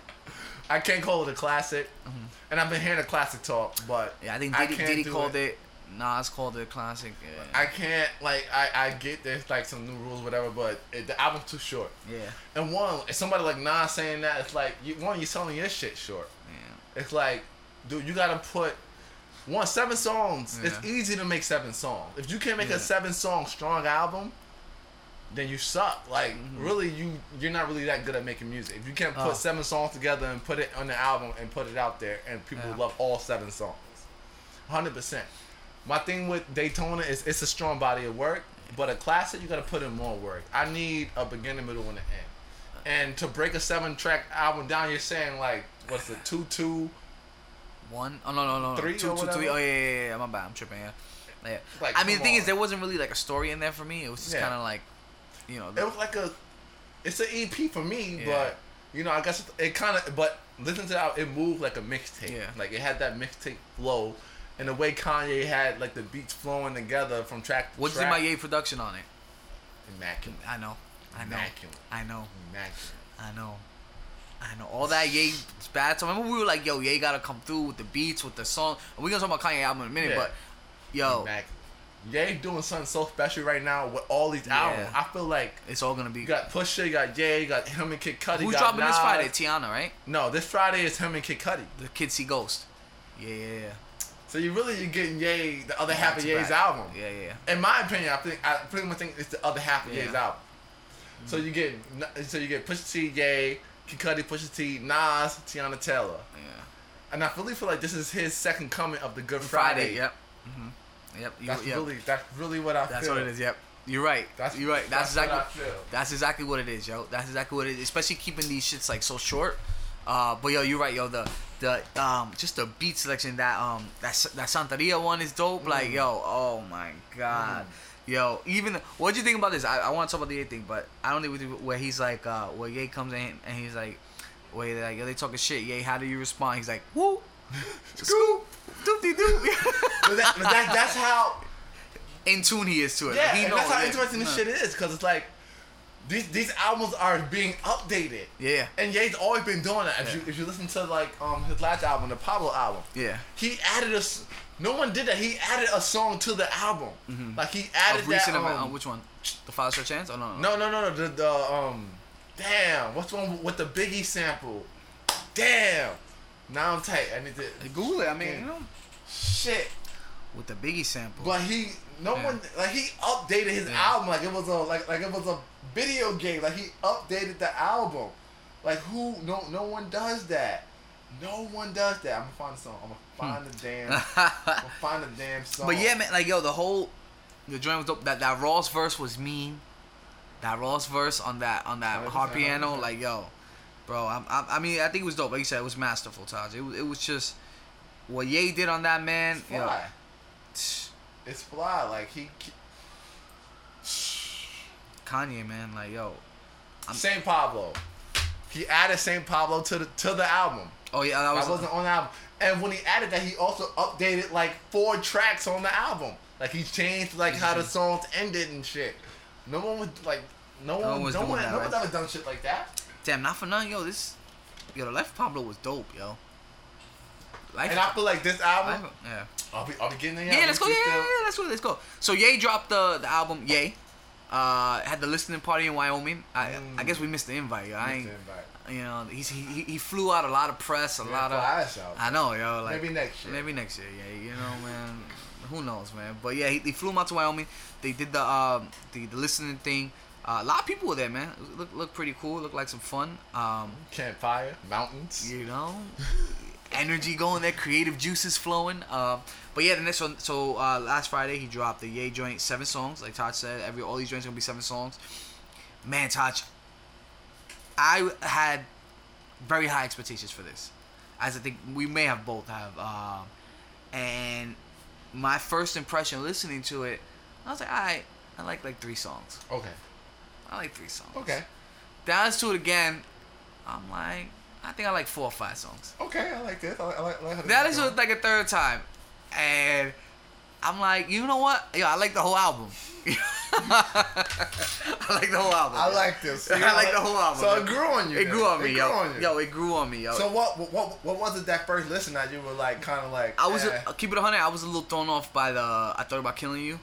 Speaker 4: I can't call it a classic, and I've been hearing a classic talk, but
Speaker 3: Mm-hmm. Yeah, I think
Speaker 4: I
Speaker 3: Diddy,
Speaker 4: can't
Speaker 3: Diddy called it. Nas called it a classic. Yeah.
Speaker 4: I can't like I I get there's like some new rules whatever, but it, the album's too short.
Speaker 3: yeah,
Speaker 4: And one, if somebody like Nas saying that, it's like you, one, you're selling your shit short.
Speaker 3: yeah.
Speaker 4: It's like, dude, you gotta put one seven songs. It's easy to make seven songs. If you can't make
Speaker 3: Yeah.
Speaker 4: a seven song strong album, then you suck. Like
Speaker 3: Mm-hmm.
Speaker 4: really, you you're not really that good at making music. If you can't put
Speaker 3: Oh.
Speaker 4: seven songs together and put it on the album and put it out there, and people
Speaker 3: Yeah.
Speaker 4: love all seven songs, hundred percent. My thing with Daytona is it's a strong body of work, but a classic you gotta put in more work. I need a beginning, middle, and an end. And to break a seven track album down, you're saying like what's the two two?
Speaker 3: One? Oh no no no no.
Speaker 4: Three
Speaker 3: two two three. Oh yeah yeah yeah. My bad. I'm tripping. Yeah. Yeah.
Speaker 4: Like,
Speaker 3: I mean, the thing is, there wasn't really like a story in there for me. It was just
Speaker 4: Yeah.
Speaker 3: kind of like, you know,
Speaker 4: It was like a, it's an EP for me,
Speaker 3: Yeah.
Speaker 4: but you know I guess it kind of but listen to that it moved like a mixtape.
Speaker 3: Yeah.
Speaker 4: Like it had that mixtape flow, and the way Kanye had like the beats flowing together from track to
Speaker 3: what's
Speaker 4: track.
Speaker 3: my Ye production on it?
Speaker 4: Immaculate.
Speaker 3: I know. I know.
Speaker 4: Immaculate.
Speaker 3: I know.
Speaker 4: Immaculate.
Speaker 3: I know. I know. All that Ye bad. So remember we were like, yo, Ye gotta come through with the beats, with the song. And we gonna talk about Kanye album in a minute,
Speaker 4: Yeah.
Speaker 3: but yo,
Speaker 4: Immaculate. Ye doing something so special right now with all these albums. I feel like
Speaker 3: it's all gonna be.
Speaker 4: you got Pusha, you got Ye, you got him and Kid Cudi.
Speaker 3: Who's dropping this Friday? Teyana, right?
Speaker 4: No, this Friday is him and Kid Cudi.
Speaker 3: The Kid See Ghost. Yeah, yeah, yeah.
Speaker 4: So you really you're getting Ye, the other half of Ye's album.
Speaker 3: Yeah, yeah.
Speaker 4: In my opinion, I think I pretty much think it's the other half of
Speaker 3: Yeah.
Speaker 4: Ye's album. So you get so you get Pusha T, Ye, Kid Cudi, Pusha T, Nas, Teyana Taylor,
Speaker 3: Yeah.
Speaker 4: and I really feel like this is his second coming of the Good
Speaker 3: Friday.
Speaker 4: Friday.
Speaker 3: Yep. hmm Yep. You,
Speaker 4: That's
Speaker 3: yep.
Speaker 4: really that's really what I feel.
Speaker 3: That's
Speaker 4: feel.
Speaker 3: what it is. Yep. You're right.
Speaker 4: That's
Speaker 3: You're right. That's,
Speaker 4: that's
Speaker 3: exactly.
Speaker 4: what I feel.
Speaker 3: That's exactly what it is, yo. That's exactly what it is. Especially keeping these shits like so short. Uh, but yo, you're right, yo. The the um just the beat selection that um that that Santeria one is dope. Like
Speaker 4: Mm.
Speaker 3: yo, oh my god. Yo, even what do you think about this? I, I want to talk about the Ye thing, but I don't think we do where he's like, uh, where Ye comes in and he's like, where like, yo, they talking shit. Ye, how do you respond? He's like, woo, scoop, doopty doop.
Speaker 4: But, that, but that, that's how
Speaker 3: In tune he is to it.
Speaker 4: yeah,
Speaker 3: Like, he knows,
Speaker 4: that's how
Speaker 3: yeah.
Speaker 4: interesting this
Speaker 3: Uh,
Speaker 4: shit is because it's like these these albums are being updated.
Speaker 3: Yeah,
Speaker 4: And Ye's always been doing that. If
Speaker 3: Yeah.
Speaker 4: you if you listen to like um his last album, the Pablo album,
Speaker 3: yeah.
Speaker 4: he added a. No one did that. He added a song to the album. Like he added that.
Speaker 3: event,
Speaker 4: Um,
Speaker 3: uh, which one? The Father's Fair Chance? Oh no, no.
Speaker 4: no, no, no, no. The, the um, damn. What's one with the Biggie sample? Damn. Now I'm tight. I need to
Speaker 3: Google it. I mean, you know,
Speaker 4: shit.
Speaker 3: with the Biggie sample.
Speaker 4: But he, no
Speaker 3: Yeah.
Speaker 4: one, like he updated his
Speaker 3: Yeah.
Speaker 4: album like it was a like like it was a video game. Like he updated the album. Like who? No, no one does that. No one does that. I'm gonna find the song. I'm gonna find the damn. I'm gonna find the damn song.
Speaker 3: but yeah, man, like yo, the whole the joint was dope. That that Ross verse was mean. That Ross verse on that on that
Speaker 4: 100%,
Speaker 3: hard piano,
Speaker 4: 100%.
Speaker 3: like yo, bro. I'm, I'm, I mean, I think it was dope. Like you said, it was masterful, Taj. It was it was just what Ye did on that man.
Speaker 4: It's
Speaker 3: You know.
Speaker 4: It's fly. Like he.
Speaker 3: Kanye, man, like yo. I'm-
Speaker 4: Saint Pablo. He added Saint Pablo to the to the album.
Speaker 3: Oh yeah, that was.
Speaker 4: That wasn't on the album. And when he added that, he also updated like four tracks on the album. Like he changed like how the mm-hmm. songs ended and shit. No one would like. No one.
Speaker 3: one was
Speaker 4: no
Speaker 3: doing
Speaker 4: one.
Speaker 3: that,
Speaker 4: no one's
Speaker 3: right?
Speaker 4: ever done shit like that.
Speaker 3: Damn, not for nothing, yo. This, yo, the Left Pablo was dope, yo. Life,
Speaker 4: And I feel like this album.
Speaker 3: Life- yeah.
Speaker 4: I'll be. I'll be getting the
Speaker 3: Yeah, let's go. Yeah, yeah, yeah, let's go. Let's go. So Ye dropped the the album Ye. Uh, had the listening party in Wyoming. I
Speaker 4: Mm.
Speaker 3: I guess we missed the invite. Yo. I ain't,
Speaker 4: invite.
Speaker 3: you know, he's, he he- he flew out a lot of press, a
Speaker 4: Yeah,
Speaker 3: lot of. I know, yo. Like
Speaker 4: Maybe next year.
Speaker 3: Maybe next year. Yeah, you know, man. Who knows, man? But yeah, he, he flew him out to Wyoming. They did the um the, the listening thing. Uh, a lot of people were there, man. Look, looked pretty cool. Looked like some fun. Um,
Speaker 4: Campfire, mountains.
Speaker 3: you know, energy going there, creative juices flowing. Uh, but yeah, the next one. So uh, last Friday he dropped the Ye joint, seven songs. Like Todd said, every all these joints gonna be seven songs. Man, Todd, I had very high expectations for this, as I think we may have both have. Um, and my first impression listening to it, I was like, I I like like three songs.
Speaker 4: Okay.
Speaker 3: I like three songs.
Speaker 4: Okay.
Speaker 3: Down to it again. I'm like, I think I like four or five songs.
Speaker 4: Okay. I like this. I like. I like, I like how
Speaker 3: That is like a third time, and I'm like, you know what? Yo, I like the whole album. I like the whole album.
Speaker 4: I
Speaker 3: yo.
Speaker 4: like this.
Speaker 3: I like the whole album.
Speaker 4: So it grew on you.
Speaker 3: It grew on me,
Speaker 4: It
Speaker 3: yo.
Speaker 4: grew on you.
Speaker 3: Yo, it grew on me, yo.
Speaker 4: So what, what what was it that first listen that you were like kind of like?
Speaker 3: I was
Speaker 4: eh.
Speaker 3: a, keep it hundred. I was a little thrown off by the. I thought about killing you.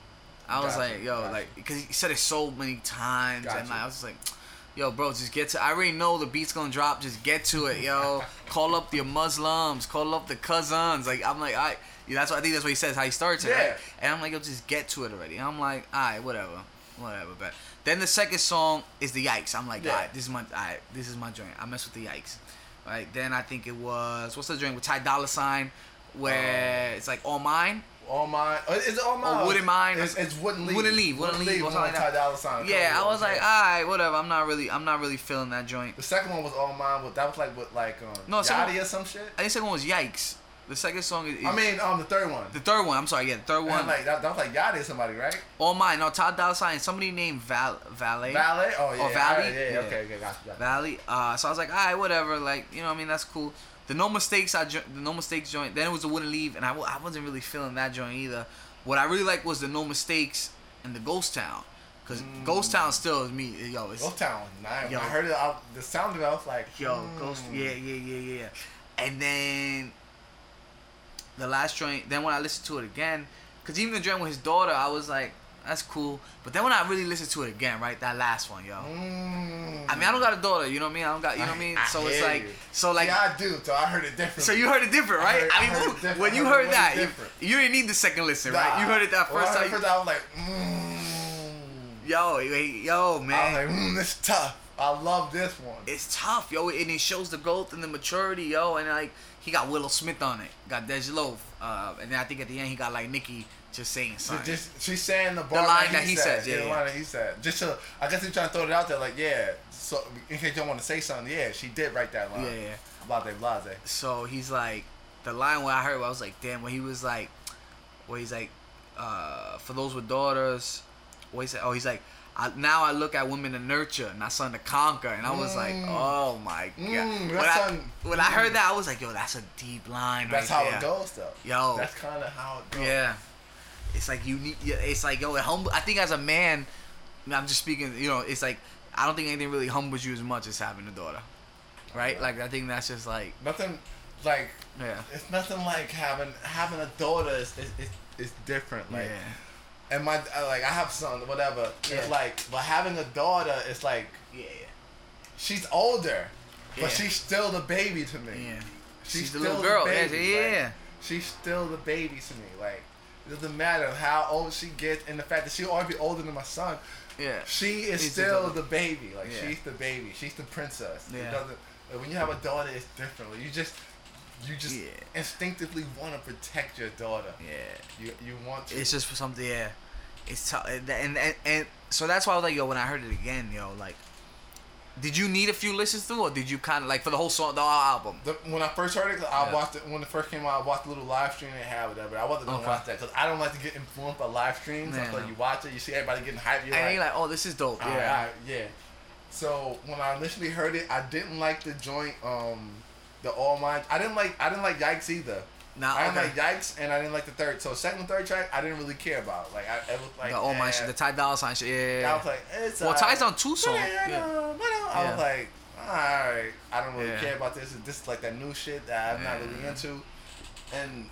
Speaker 3: I was
Speaker 4: Gotcha,
Speaker 3: like, yo,
Speaker 4: gotcha.
Speaker 3: like, because he said it so many times, and like, I was just like, yo, bro, just get to. I already know the beat's gonna drop. Just get to it, yo. call up your Muslims. Call up the cousins. Like, I'm like, I. Yeah, that's what I think. That's what he says. How he starts it,
Speaker 4: Yeah.
Speaker 3: right? And I'm like, yo, just get to it already. And I'm like, all right, whatever, whatever. But then the second song is the yikes. I'm like,
Speaker 4: Yeah.
Speaker 3: all right, this is my, all right, this is my joint. I mess with the yikes. Right. Then I think it was what's the joint with Ty Dolla Sign, where um, it's like all mine.
Speaker 4: All mine. uh, Is it all mine?
Speaker 3: Or Wouldn't Mind.
Speaker 4: It's, it's wouldn't leave.
Speaker 3: Wouldn't Leave, Wouldn't Leave, or something like
Speaker 4: Ty Sign.
Speaker 3: Yeah, I was like, all right, whatever. I'm not really, I'm not really feeling that joint.
Speaker 4: The second one was all mine, but that was like with like um,
Speaker 3: No,
Speaker 4: Yachty or some shit.
Speaker 3: I think the second one was Yikes. The second song is, is
Speaker 4: I mean, um, the third one.
Speaker 3: the third one. I'm sorry, yeah, the third
Speaker 4: And
Speaker 3: one.
Speaker 4: like that, that was like Yachty or somebody, right?
Speaker 3: all mine. No, Todd Dolla Sign. Somebody named Val Valet.
Speaker 4: Valet. Oh yeah.
Speaker 3: Oh, Valee?
Speaker 4: alright, yeah,
Speaker 3: Yeah.
Speaker 4: Okay. Okay. Gotcha. gotcha.
Speaker 3: Valee. Uh, so I was like, all right, whatever. Like, you know, what I mean, that's cool. The No Mistakes, I jo- the No Mistakes joint. Then it was the Wouldn't Leave, and I, w- I wasn't really feeling that joint either. What I really liked was the No Mistakes and the Ghost Town, because Ghost Town still is me. Yo, it's
Speaker 4: Ghost Town. When
Speaker 3: Yo.
Speaker 4: I heard it, I, the sound of it, I was like,
Speaker 3: yo
Speaker 4: hmm.
Speaker 3: Ghost. Yeah, yeah, yeah, yeah. And then the last joint. Then when I listened to it again, because even the joint with his daughter, I was like, that's cool. But then when I really listened to it again, right, that last one, yo.
Speaker 4: Mm.
Speaker 3: I mean, I don't got a daughter, you know what I mean? I don't got, you know what I mean?
Speaker 4: I
Speaker 3: So it's like,
Speaker 4: you.
Speaker 3: so like,
Speaker 4: yeah, I do. So I heard it different.
Speaker 3: so you heard it different,
Speaker 4: I
Speaker 3: right?
Speaker 4: heard-
Speaker 3: I,
Speaker 4: I
Speaker 3: mean, who- when you
Speaker 4: heard
Speaker 3: heard that, you, you didn't need the second listen, right? You heard it that first
Speaker 4: I
Speaker 3: time.
Speaker 4: heard that, I was like, mm.
Speaker 3: yo, yo,
Speaker 4: I was
Speaker 3: man.
Speaker 4: like, mm, this tough. I love this one.
Speaker 3: it's tough, yo, and it shows the growth and the maturity, yo, and like he got Willow Smith on it, got Dej Loaf, uh, and then I think at the end he got like Nicki just saying something.
Speaker 4: just she's saying the bar
Speaker 3: line
Speaker 4: that he, said.
Speaker 3: yeah,
Speaker 4: the line that he said. Just to, I guess he's trying to throw it out there, like, yeah. So in case you don't want to say something, yeah, she did write that line.
Speaker 3: Yeah, yeah.
Speaker 4: Blase, blase.
Speaker 3: so he's like, the line where I heard, I was like, damn, when he was like, where he's like, uh, for those with daughters, what he said, oh, he's like, I, now I look at women to nurture, not son to conquer, and I was like,
Speaker 4: Mm.
Speaker 3: oh my god.
Speaker 4: Mm,
Speaker 3: when I, when I heard that, I was like, yo, that's a deep line
Speaker 4: That's
Speaker 3: right
Speaker 4: how
Speaker 3: there.
Speaker 4: it goes, though.
Speaker 3: Yo.
Speaker 4: That's kind of how it goes.
Speaker 3: Yeah, it's like you need. It's like yo, it humble. I think as a man, I'm just speaking. You know, it's like I don't think anything really humbles you as much as having a daughter, right? Like I think that's just like
Speaker 4: Nothing like
Speaker 3: yeah,
Speaker 4: it's nothing like having having a daughter is is, is, different. Like
Speaker 3: yeah,
Speaker 4: and my like I have son, whatever.
Speaker 3: Yeah.
Speaker 4: It's like but having a daughter is like
Speaker 3: yeah,
Speaker 4: she's older,
Speaker 3: Yeah.
Speaker 4: but she's still the baby to me.
Speaker 3: yeah.
Speaker 4: She's,
Speaker 3: She's the
Speaker 4: still
Speaker 3: little girl.
Speaker 4: The
Speaker 3: Yeah,
Speaker 4: baby.
Speaker 3: yeah.
Speaker 4: Like, she's still the baby to me. Like it doesn't matter how old she gets, and the fact that she'll already be older than my son.
Speaker 3: Yeah.
Speaker 4: She is
Speaker 3: She's
Speaker 4: still
Speaker 3: the-
Speaker 4: the baby. Like
Speaker 3: Yeah.
Speaker 4: she's the baby. She's the princess. It
Speaker 3: Yeah.
Speaker 4: doesn't- like, when you have a daughter, it's different. Like, you just you just
Speaker 3: Yeah.
Speaker 4: instinctively want to protect your daughter.
Speaker 3: Yeah.
Speaker 4: You you want to.
Speaker 3: It's just for something. Yeah. It's tough, and and and so that's why I was like, yo, when I heard it again, yo, like, did you need a few listens through, or did you kind of like for the whole song, the whole album?
Speaker 4: The, when I first heard it, I
Speaker 3: Yeah.
Speaker 4: watched it when it first came out. I watched a little live stream they had, whatever. I wasn't gonna
Speaker 3: Okay.
Speaker 4: watch that because I don't like to get influenced by live streams.
Speaker 3: Yeah,
Speaker 4: until
Speaker 3: no.
Speaker 4: you watch it, you see everybody getting hyped. You're
Speaker 3: and
Speaker 4: like,
Speaker 3: you're like, oh, this is dope. Yeah.
Speaker 4: alright, yeah. So when I initially heard it, I didn't like the joint, um, the All Mine. I didn't like, I didn't like Yikes either.
Speaker 3: Now,
Speaker 4: I didn't
Speaker 3: okay.
Speaker 4: like Yikes, and I didn't like the third. So second and third track, I didn't really care about. Like I, it was like
Speaker 3: the my
Speaker 4: eh.
Speaker 3: shit, the Ty Dolla Sign shit. Yeah, yeah,
Speaker 4: I was like, it's.
Speaker 3: Well. Ty's on two songs.
Speaker 4: Yeah.
Speaker 3: Yeah.
Speaker 4: I was like, alright, I don't really care about this. This is like that new shit that I'm not really into. And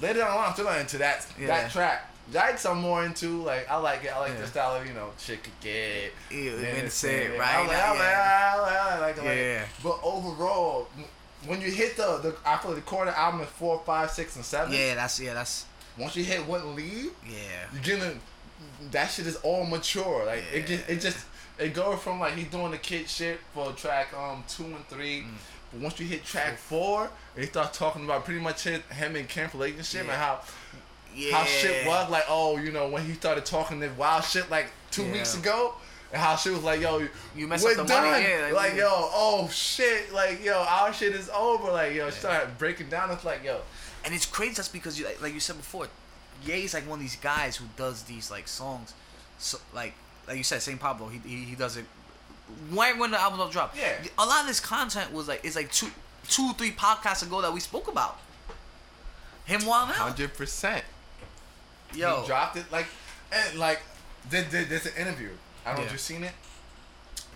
Speaker 4: later on, I'm still not into that that track. Yikes, I'm more into like I like it. I like the style of you know could get.
Speaker 3: Ew,
Speaker 4: innocent.
Speaker 3: right?
Speaker 4: I like, I like,
Speaker 3: Yeah.
Speaker 4: I like, I like, I like,
Speaker 3: Yeah.
Speaker 4: But overall, when you hit the the I feel like the quarter album is four, five, six, and seven.
Speaker 3: Yeah, that's yeah, that's
Speaker 4: Once you hit Wouldn't Leave,
Speaker 3: yeah.
Speaker 4: you're getting that shit is all mature. Like it just it just it goes from like he's doing the kid shit for track um two and three.
Speaker 3: Mm.
Speaker 4: But once you hit track four, and he starts talking about pretty much his, him and Camp relationship
Speaker 3: Yeah.
Speaker 4: and how
Speaker 3: Yeah.
Speaker 4: how shit was like oh you know when he started talking this wild shit like two
Speaker 3: Yeah.
Speaker 4: weeks ago and how she was like yo
Speaker 3: You messed
Speaker 4: we're
Speaker 3: up the
Speaker 4: done.
Speaker 3: Money, yeah,
Speaker 4: like,
Speaker 3: like,
Speaker 4: yo oh shit. Like yo our shit is over. Like yo start breaking down. It's like yo.
Speaker 3: And it's crazy just because you like, like you said before, Ye's like one of these guys who does these like songs, so like like you said, Saint Pablo, he he, he does it right when the album don't drop.
Speaker 4: Yeah.
Speaker 3: A lot of this content was like it's like two two three podcasts ago that we spoke about. Him wild out.
Speaker 4: hundred percent.
Speaker 3: Yo.
Speaker 4: he dropped it like and like did, did, there's an interview I don't know
Speaker 3: Yeah.
Speaker 4: if you've seen it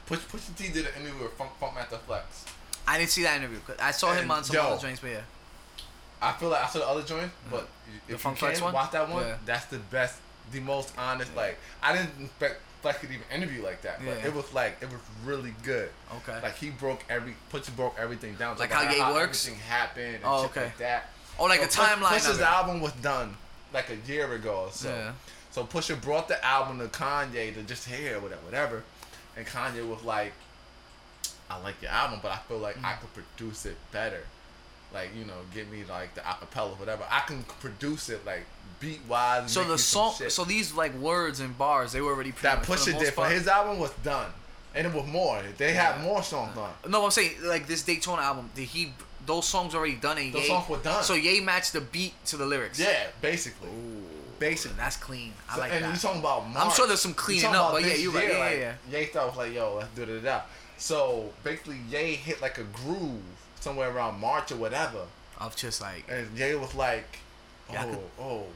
Speaker 4: Push Push the T did an interview with Funk Funk Master Flex
Speaker 3: I didn't see that interview. I saw him
Speaker 4: And,
Speaker 3: on some
Speaker 4: yo,
Speaker 3: other joints, but yeah.
Speaker 4: I feel like I saw the other joint, mm. but
Speaker 3: The
Speaker 4: if
Speaker 3: Funk
Speaker 4: you
Speaker 3: Flex
Speaker 4: can
Speaker 3: one?
Speaker 4: watch that one,
Speaker 3: Yeah.
Speaker 4: that's the best, the most honest. Like I didn't expect Flex could even interview like that, but it was like it was really good.
Speaker 3: Okay.
Speaker 4: Like he broke every, Push broke everything down.
Speaker 3: Like
Speaker 4: talking
Speaker 3: how Ye works?
Speaker 4: everything happened and
Speaker 3: Oh, okay.
Speaker 4: like that.
Speaker 3: Oh, like
Speaker 4: So
Speaker 3: the
Speaker 4: Push-
Speaker 3: timeline it.
Speaker 4: album was done like a year ago so.
Speaker 3: Yeah.
Speaker 4: So Pusha brought the album to Kanye to just hear whatever, whatever, and Kanye was like, "I like your album, but I feel like
Speaker 3: Mm.
Speaker 4: I could produce it better. Like you know, give me like the acapella, whatever. I can produce it like beat wise.
Speaker 3: So the song, so these like words and bars, they were already
Speaker 4: that
Speaker 3: pre-
Speaker 4: Pusha did for his album was done, and it was more. They had more songs on.
Speaker 3: No, I'm saying like this Daytona album. Did he? Those songs already done and
Speaker 4: Those
Speaker 3: Ye,
Speaker 4: songs were done.
Speaker 3: So Ye matched the beat to the lyrics.
Speaker 4: Yeah, basically. Basically.
Speaker 3: that's clean. I
Speaker 4: So-
Speaker 3: like
Speaker 4: and
Speaker 3: that.
Speaker 4: you talking about March.
Speaker 3: I'm sure there's some cleaning up, but yeah,
Speaker 4: this
Speaker 3: you right. Yeah,
Speaker 4: like,
Speaker 3: yeah,
Speaker 4: Ye thought was like, yo, let's do da da. So basically, Ye hit like a groove somewhere around March or whatever,
Speaker 3: Of just like
Speaker 4: and Ye was like, oh,
Speaker 3: Yeah, I could- oh,
Speaker 4: oh,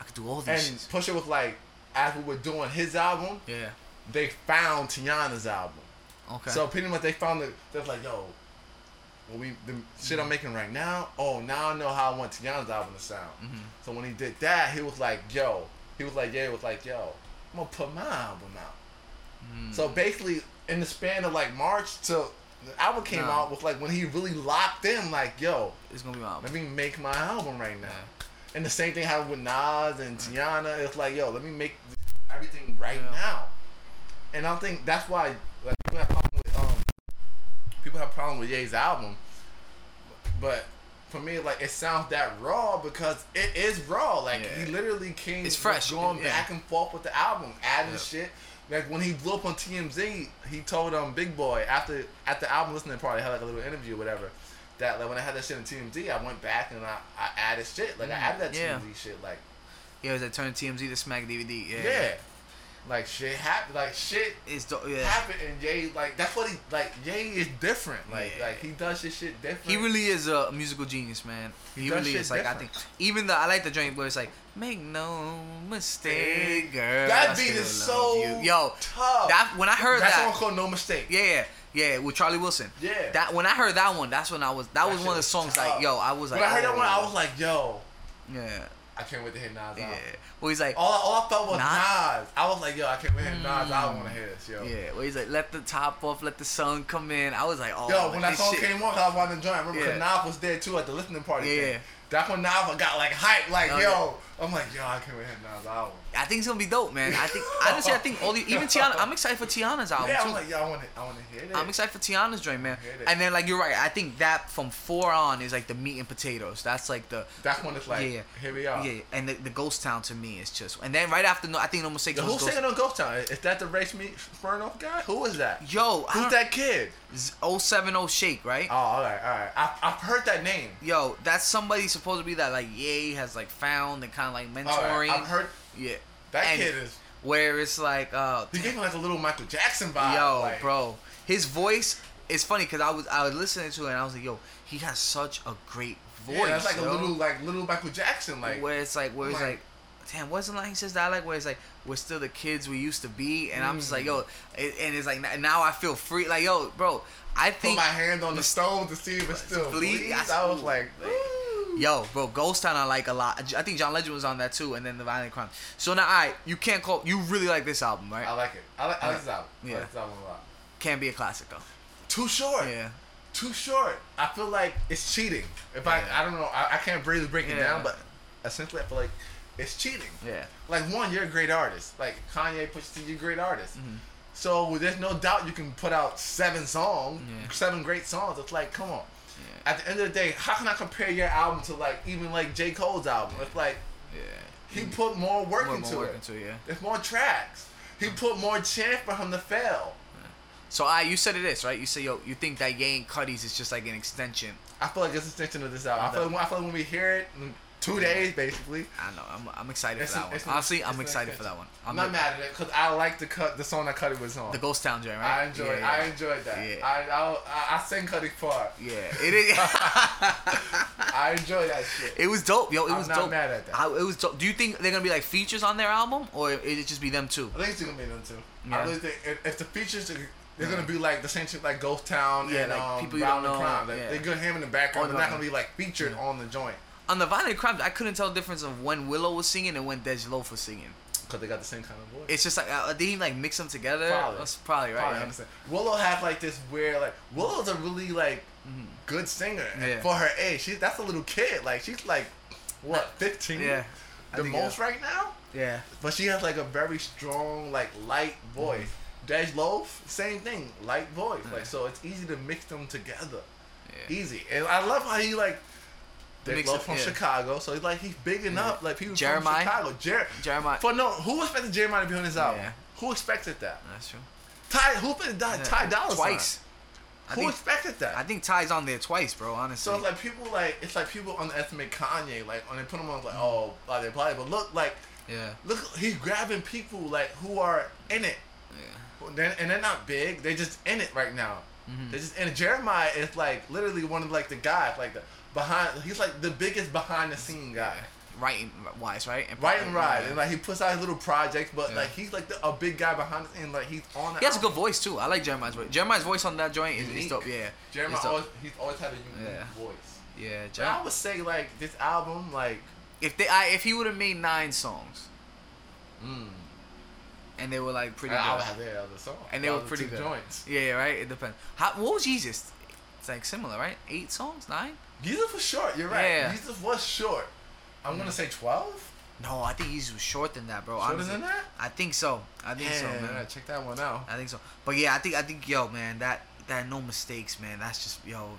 Speaker 3: I could do all this
Speaker 4: and
Speaker 3: these. shits.
Speaker 4: Pusha was like, as we were doing his album,
Speaker 3: Yeah.
Speaker 4: they found Teyana's album.
Speaker 3: Okay.
Speaker 4: So pretty much they found it. They're like, yo, well, we the shit I'm making right now. Oh, now I know how I want Teyana's album to sound.
Speaker 3: Mm-hmm.
Speaker 4: So when he did that, he was like, yo, he was like, yeah, he was like, yo, I'm gonna put my album out.
Speaker 3: Mm.
Speaker 4: So basically, in the span of like March till the album came
Speaker 3: Nah.
Speaker 4: out, was like when he really locked in, like, yo,
Speaker 3: it's gonna be my album.
Speaker 4: let me make my album right now. And the same thing happened with Nas and Teyana. It's like, yo, let me make everything right
Speaker 3: Yeah.
Speaker 4: now. And I think that's why like, people have problem with um people have problem with Ye's album. But for me, like it sounds that raw because it is raw. Like
Speaker 3: Yeah.
Speaker 4: he literally came
Speaker 3: It's fresh,
Speaker 4: going
Speaker 3: yeah.
Speaker 4: back and forth with the album, adding
Speaker 3: Yeah.
Speaker 4: shit. Like when he blew up on TMZ, he told um Big Boy after at the album listening party, had like a little interview or whatever. That like when I had that shit in TMZ, I went back and I, I added shit. Like I added that
Speaker 3: Mm.
Speaker 4: TMZ shit. Like
Speaker 3: Yeah, it was that turn TMZ to Smack DVD. Yeah.
Speaker 4: yeah, like shit happened. Like shit
Speaker 3: It's do- yeah.
Speaker 4: happened, and Jay like that's what he like. Jay is different. Like
Speaker 3: Yeah.
Speaker 4: like he does his shit different.
Speaker 3: He really is a musical genius, man. He,
Speaker 4: He
Speaker 3: really is. Like I think even the I like the joint where it's like, make no mistake, girl.
Speaker 4: That beat is so
Speaker 3: you. yo.
Speaker 4: tough.
Speaker 3: That when I heard
Speaker 4: that
Speaker 3: that,
Speaker 4: song called No Mistake.
Speaker 3: yeah, yeah, yeah, with Charlie Wilson.
Speaker 4: Yeah.
Speaker 3: That when I heard that one, that's when I was. That, was one of the songs
Speaker 4: tough.
Speaker 3: like, yo, I was like,
Speaker 4: when I heard that
Speaker 3: oh.
Speaker 4: one, I oh. was like, yo,
Speaker 3: yeah,
Speaker 4: I can't wait to hear Nas
Speaker 3: yeah. Well, he's like,
Speaker 4: All, all I felt was
Speaker 3: Nas?
Speaker 4: Nas. I was like, yo, I can't wait to hear Nas. I want to hear this, yo.
Speaker 3: yeah. Well, he's like, let the top off, let the sun come in. I was like, oh,
Speaker 4: Yo, when that song
Speaker 3: shit-
Speaker 4: came on, I was watching the joint. I remember
Speaker 3: Yeah.
Speaker 4: yeah. Nas was there too at the listening party.
Speaker 3: Yeah.
Speaker 4: thing. That's when Nas got like hype. Like,
Speaker 3: Oh,
Speaker 4: yo, I'm like, yo, I can't wait to hear Nas album.
Speaker 3: I think it's gonna be dope, man. I think honestly, I think all the even Teyana. I'm excited for Teyana's album
Speaker 4: Yeah,
Speaker 3: too.
Speaker 4: I'm like, yo, I want to, I want to hear that.
Speaker 3: I'm excited for Teyana's joint, man. And then like you're right. I think that from four on is like the meat and potatoes. That's like the
Speaker 4: That's when it's like,
Speaker 3: yeah,
Speaker 4: here we are.
Speaker 3: Yeah, and the, the Ghost Town to me is just. And then right after, no, I think No Mistakes
Speaker 4: Yo,
Speaker 3: was
Speaker 4: who's
Speaker 3: Ghost.
Speaker 4: singing on Ghost Town? Is that the Race Me Furnoff guy? Who is that?
Speaker 3: Yo, I
Speaker 4: Who's that kid?
Speaker 3: Z- 070 Shake, right?
Speaker 4: Oh, all right, all right. I, I've heard that name.
Speaker 3: Yo, that's somebody supposed to be that like Ye has like found and kind of like mentoring.
Speaker 4: right, I've heard
Speaker 3: yeah,
Speaker 4: that
Speaker 3: And
Speaker 4: kid is.
Speaker 3: where it's like, uh,
Speaker 4: He gave me like a little Michael Jackson vibe.
Speaker 3: Yo,
Speaker 4: like,
Speaker 3: bro, his voice is funny because I was I was listening to it and I was like, yo, he has such a great voice.
Speaker 4: Yeah, that's like
Speaker 3: yo.
Speaker 4: a little, like little Michael Jackson. Like,
Speaker 3: where it's like where it's
Speaker 4: like-
Speaker 3: like, damn, what's the line he says that like where it's like we're still the kids we used to be, and I'm just like, yo, it, and it's like now I feel free, like yo, bro, I think put
Speaker 4: my hand on the stone to see if it still
Speaker 3: Bleed?
Speaker 4: bleeds. I was like,
Speaker 3: like-
Speaker 4: ooh.
Speaker 3: Yo, bro, Ghost Town I like a lot. I think John Legend was on that too, and then the Violent Crime. So now, alright, you can't call. You really like this album, right?
Speaker 4: I like it. I like, I like this album. I
Speaker 3: Yeah.
Speaker 4: like this album a lot.
Speaker 3: Can't be a classic though.
Speaker 4: Too short.
Speaker 3: Yeah.
Speaker 4: Too short. I feel like it's cheating. If
Speaker 3: Yeah.
Speaker 4: I, I don't know, I, I can't really break it
Speaker 3: Yeah.
Speaker 4: down, but essentially, I feel like it's cheating.
Speaker 3: Yeah.
Speaker 4: Like one, you're a great artist. Like Kanye, Pusha T, you're a great artist.
Speaker 3: Mm-hmm.
Speaker 4: So there's no doubt you can put out seven songs,
Speaker 3: Yeah.
Speaker 4: seven great songs. It's like, come on. At the end of the day, how can I compare your album to like even like J Cole's album? It's like
Speaker 3: Yeah.
Speaker 4: he put more work
Speaker 3: More-
Speaker 4: into
Speaker 3: more work
Speaker 4: it.
Speaker 3: into yeah.
Speaker 4: There's more tracks. He put more chance for him to fail.
Speaker 3: So I, you said it is right. You say yo, you think that Ye and Cudi's is just like an extension.
Speaker 4: I feel like it's an extension of this album. I feel, like, I feel like when we hear it, two days basically.
Speaker 3: I know. I'm, I'm excited
Speaker 4: It's
Speaker 3: for
Speaker 4: an-
Speaker 3: that one. Honestly, I'm excited for that one.
Speaker 4: I'm
Speaker 3: I'm
Speaker 4: not mad at it because I like the cut, the song that Cudi was on.
Speaker 3: The Ghost Town joint, right?
Speaker 4: I enjoyed.
Speaker 3: Yeah,
Speaker 4: I enjoyed that.
Speaker 3: Yeah.
Speaker 4: I, I I I sing Cudi's part.
Speaker 3: Yeah, it is.
Speaker 4: I enjoy that shit.
Speaker 3: it was dope, yo. It
Speaker 4: I'm
Speaker 3: was
Speaker 4: not
Speaker 3: dope.
Speaker 4: mad at that.
Speaker 3: I, it was dope. Do you think they're gonna be like features on their album, or it just be them two?
Speaker 4: I think it's gonna be them too.
Speaker 3: Yeah.
Speaker 4: I really think if, if the features are, they're gonna be like the same shit like Ghost Town
Speaker 3: Yeah,
Speaker 4: and
Speaker 3: like
Speaker 4: um,
Speaker 3: people you
Speaker 4: Violent
Speaker 3: don't know,
Speaker 4: Crime. Like,
Speaker 3: yeah.
Speaker 4: They're gonna have him in the background.
Speaker 3: On
Speaker 4: They're
Speaker 3: the-
Speaker 4: not gonna be like featured on the joint
Speaker 3: On the Violent Crimes, I couldn't tell the difference of when Willow was singing and when Dej Loaf was singing.
Speaker 4: because they got the same kind of voice.
Speaker 3: It's just like uh, they didn't like mix them together.
Speaker 4: Probably.
Speaker 3: That's probably right.
Speaker 4: Probably
Speaker 3: yeah.
Speaker 4: understand. Willow has like this weird like Willow's a really like good singer and
Speaker 3: Mm-hmm. Yeah.
Speaker 4: for her age. She's that's a little kid. Like she's like what fifteen?
Speaker 3: Yeah. I
Speaker 4: the most
Speaker 3: yeah.
Speaker 4: right now.
Speaker 3: Yeah.
Speaker 4: But she has like a very strong like light voice.
Speaker 3: Mm-hmm.
Speaker 4: Dej Loaf, same thing, light voice. Like so, it's easy to mix them together.
Speaker 3: Yeah.
Speaker 4: Easy, and I love how he like. Loaf
Speaker 3: it,
Speaker 4: from
Speaker 3: yeah.
Speaker 4: Chicago, so he's like he's big enough. Like people
Speaker 3: Jeremih?
Speaker 4: from Chicago. Jer-
Speaker 3: Jeremih.
Speaker 4: For no, who expected Jeremih to be on this album?
Speaker 3: Yeah.
Speaker 4: Who expected that?
Speaker 3: That's true.
Speaker 4: Ty, who expected that? Ty Dolla
Speaker 3: Twice.
Speaker 4: Who
Speaker 3: think,
Speaker 4: expected that?
Speaker 3: I think Ty's on there twice, bro. Honestly.
Speaker 4: so it's like people like it's like people underestimate Kanye. Like when they put him on, like oh, blah blah blah. But look, like
Speaker 3: yeah.
Speaker 4: look, he's grabbing people like who are in it.
Speaker 3: Yeah.
Speaker 4: They're, and they're not big. They're just in it right now.
Speaker 3: Mm-hmm.
Speaker 4: They're just and Jeremih is like literally one of like the guys like the behind. He's like the biggest behind the scene guy.
Speaker 3: Writing wise, right? And
Speaker 4: Right and right,
Speaker 3: Yeah.
Speaker 4: and like he puts out his little projects, but
Speaker 3: Yeah.
Speaker 4: like he's like the, a big guy behind the scene. Like he's on.
Speaker 3: He has a good voice too. I like Jeremih's voice. Jeremih's voice on that joint is, dope. Yeah. Jeremih dope.
Speaker 4: always he's always had a unique
Speaker 3: Yeah.
Speaker 4: voice.
Speaker 3: Yeah. Jer-
Speaker 4: I would say like this album, like
Speaker 3: if they, I, if he would have made nine songs,
Speaker 4: mm,
Speaker 3: and they were like pretty
Speaker 4: I
Speaker 3: good,
Speaker 4: have their other song.
Speaker 3: and they
Speaker 4: The
Speaker 3: were pretty good.
Speaker 4: Joints.
Speaker 3: Yeah, yeah, right. It depends. How, what was Yeezus? It's like similar, right? Eight songs, nine?
Speaker 4: Yeezus was short. You're right.
Speaker 3: Yeah.
Speaker 4: Yeezus was short. I'm gonna say twelve.
Speaker 3: No, I think Yeezus was short than that, bro.
Speaker 4: Shorter
Speaker 3: honestly.
Speaker 4: than that?
Speaker 3: I think so. I think so, man.
Speaker 4: Gotta check that one out.
Speaker 3: I think so. But yeah, I think I think yo, man, that that no mistakes, man. That's just yo,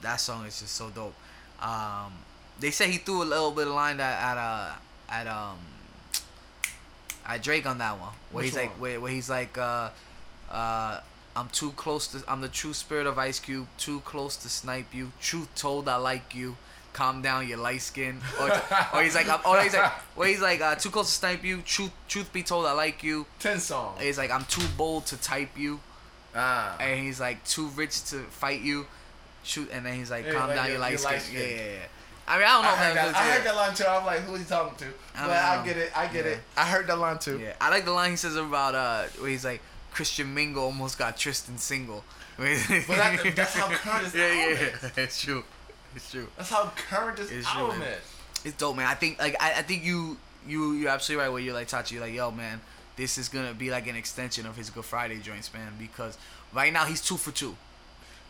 Speaker 3: that song is just so dope. Um, they said he threw a little bit of line at at uh at um at Drake on that one, where
Speaker 4: Which
Speaker 3: he's like where, where he's like uh uh. I'm too close to. I'm the true spirit of Ice Cube. Too close to snipe you. Truth told, I like you. Calm down, you light skin. Or, or he's like, I'm, or he's like, where he's like, uh, too close to snipe you. Truth, truth be told, I like you.
Speaker 4: Ten songs.
Speaker 3: He's like, I'm too bold to type you
Speaker 4: Ah.
Speaker 3: and he's like too rich to fight you. Shoot, and then he's like,
Speaker 4: Yeah,
Speaker 3: calm
Speaker 4: like
Speaker 3: down,
Speaker 4: your-
Speaker 3: your light skin.
Speaker 4: skin.
Speaker 3: Yeah, yeah, yeah. I mean, I don't know,
Speaker 4: I heard,
Speaker 3: man.
Speaker 4: that, I heard that line too. I'm like, who is he talking to?
Speaker 3: I
Speaker 4: But
Speaker 3: don't
Speaker 4: I get it. I get
Speaker 3: Yeah.
Speaker 4: it. I heard that line too.
Speaker 3: Yeah, I like the line he says about uh, where he's like, Christian Mingle almost got Tristan single. but
Speaker 4: that- that's how current his
Speaker 3: yeah,
Speaker 4: album
Speaker 3: yeah, it's true, it's true.
Speaker 4: That's how current this
Speaker 3: It's
Speaker 4: album
Speaker 3: man.
Speaker 4: is.
Speaker 3: It's dope, man. I think like I, I think you you you're absolutely right. Where you're like Tachi, you're like yo, man, this is gonna be like an extension of his Good Friday joints, man. Because right now he's two for two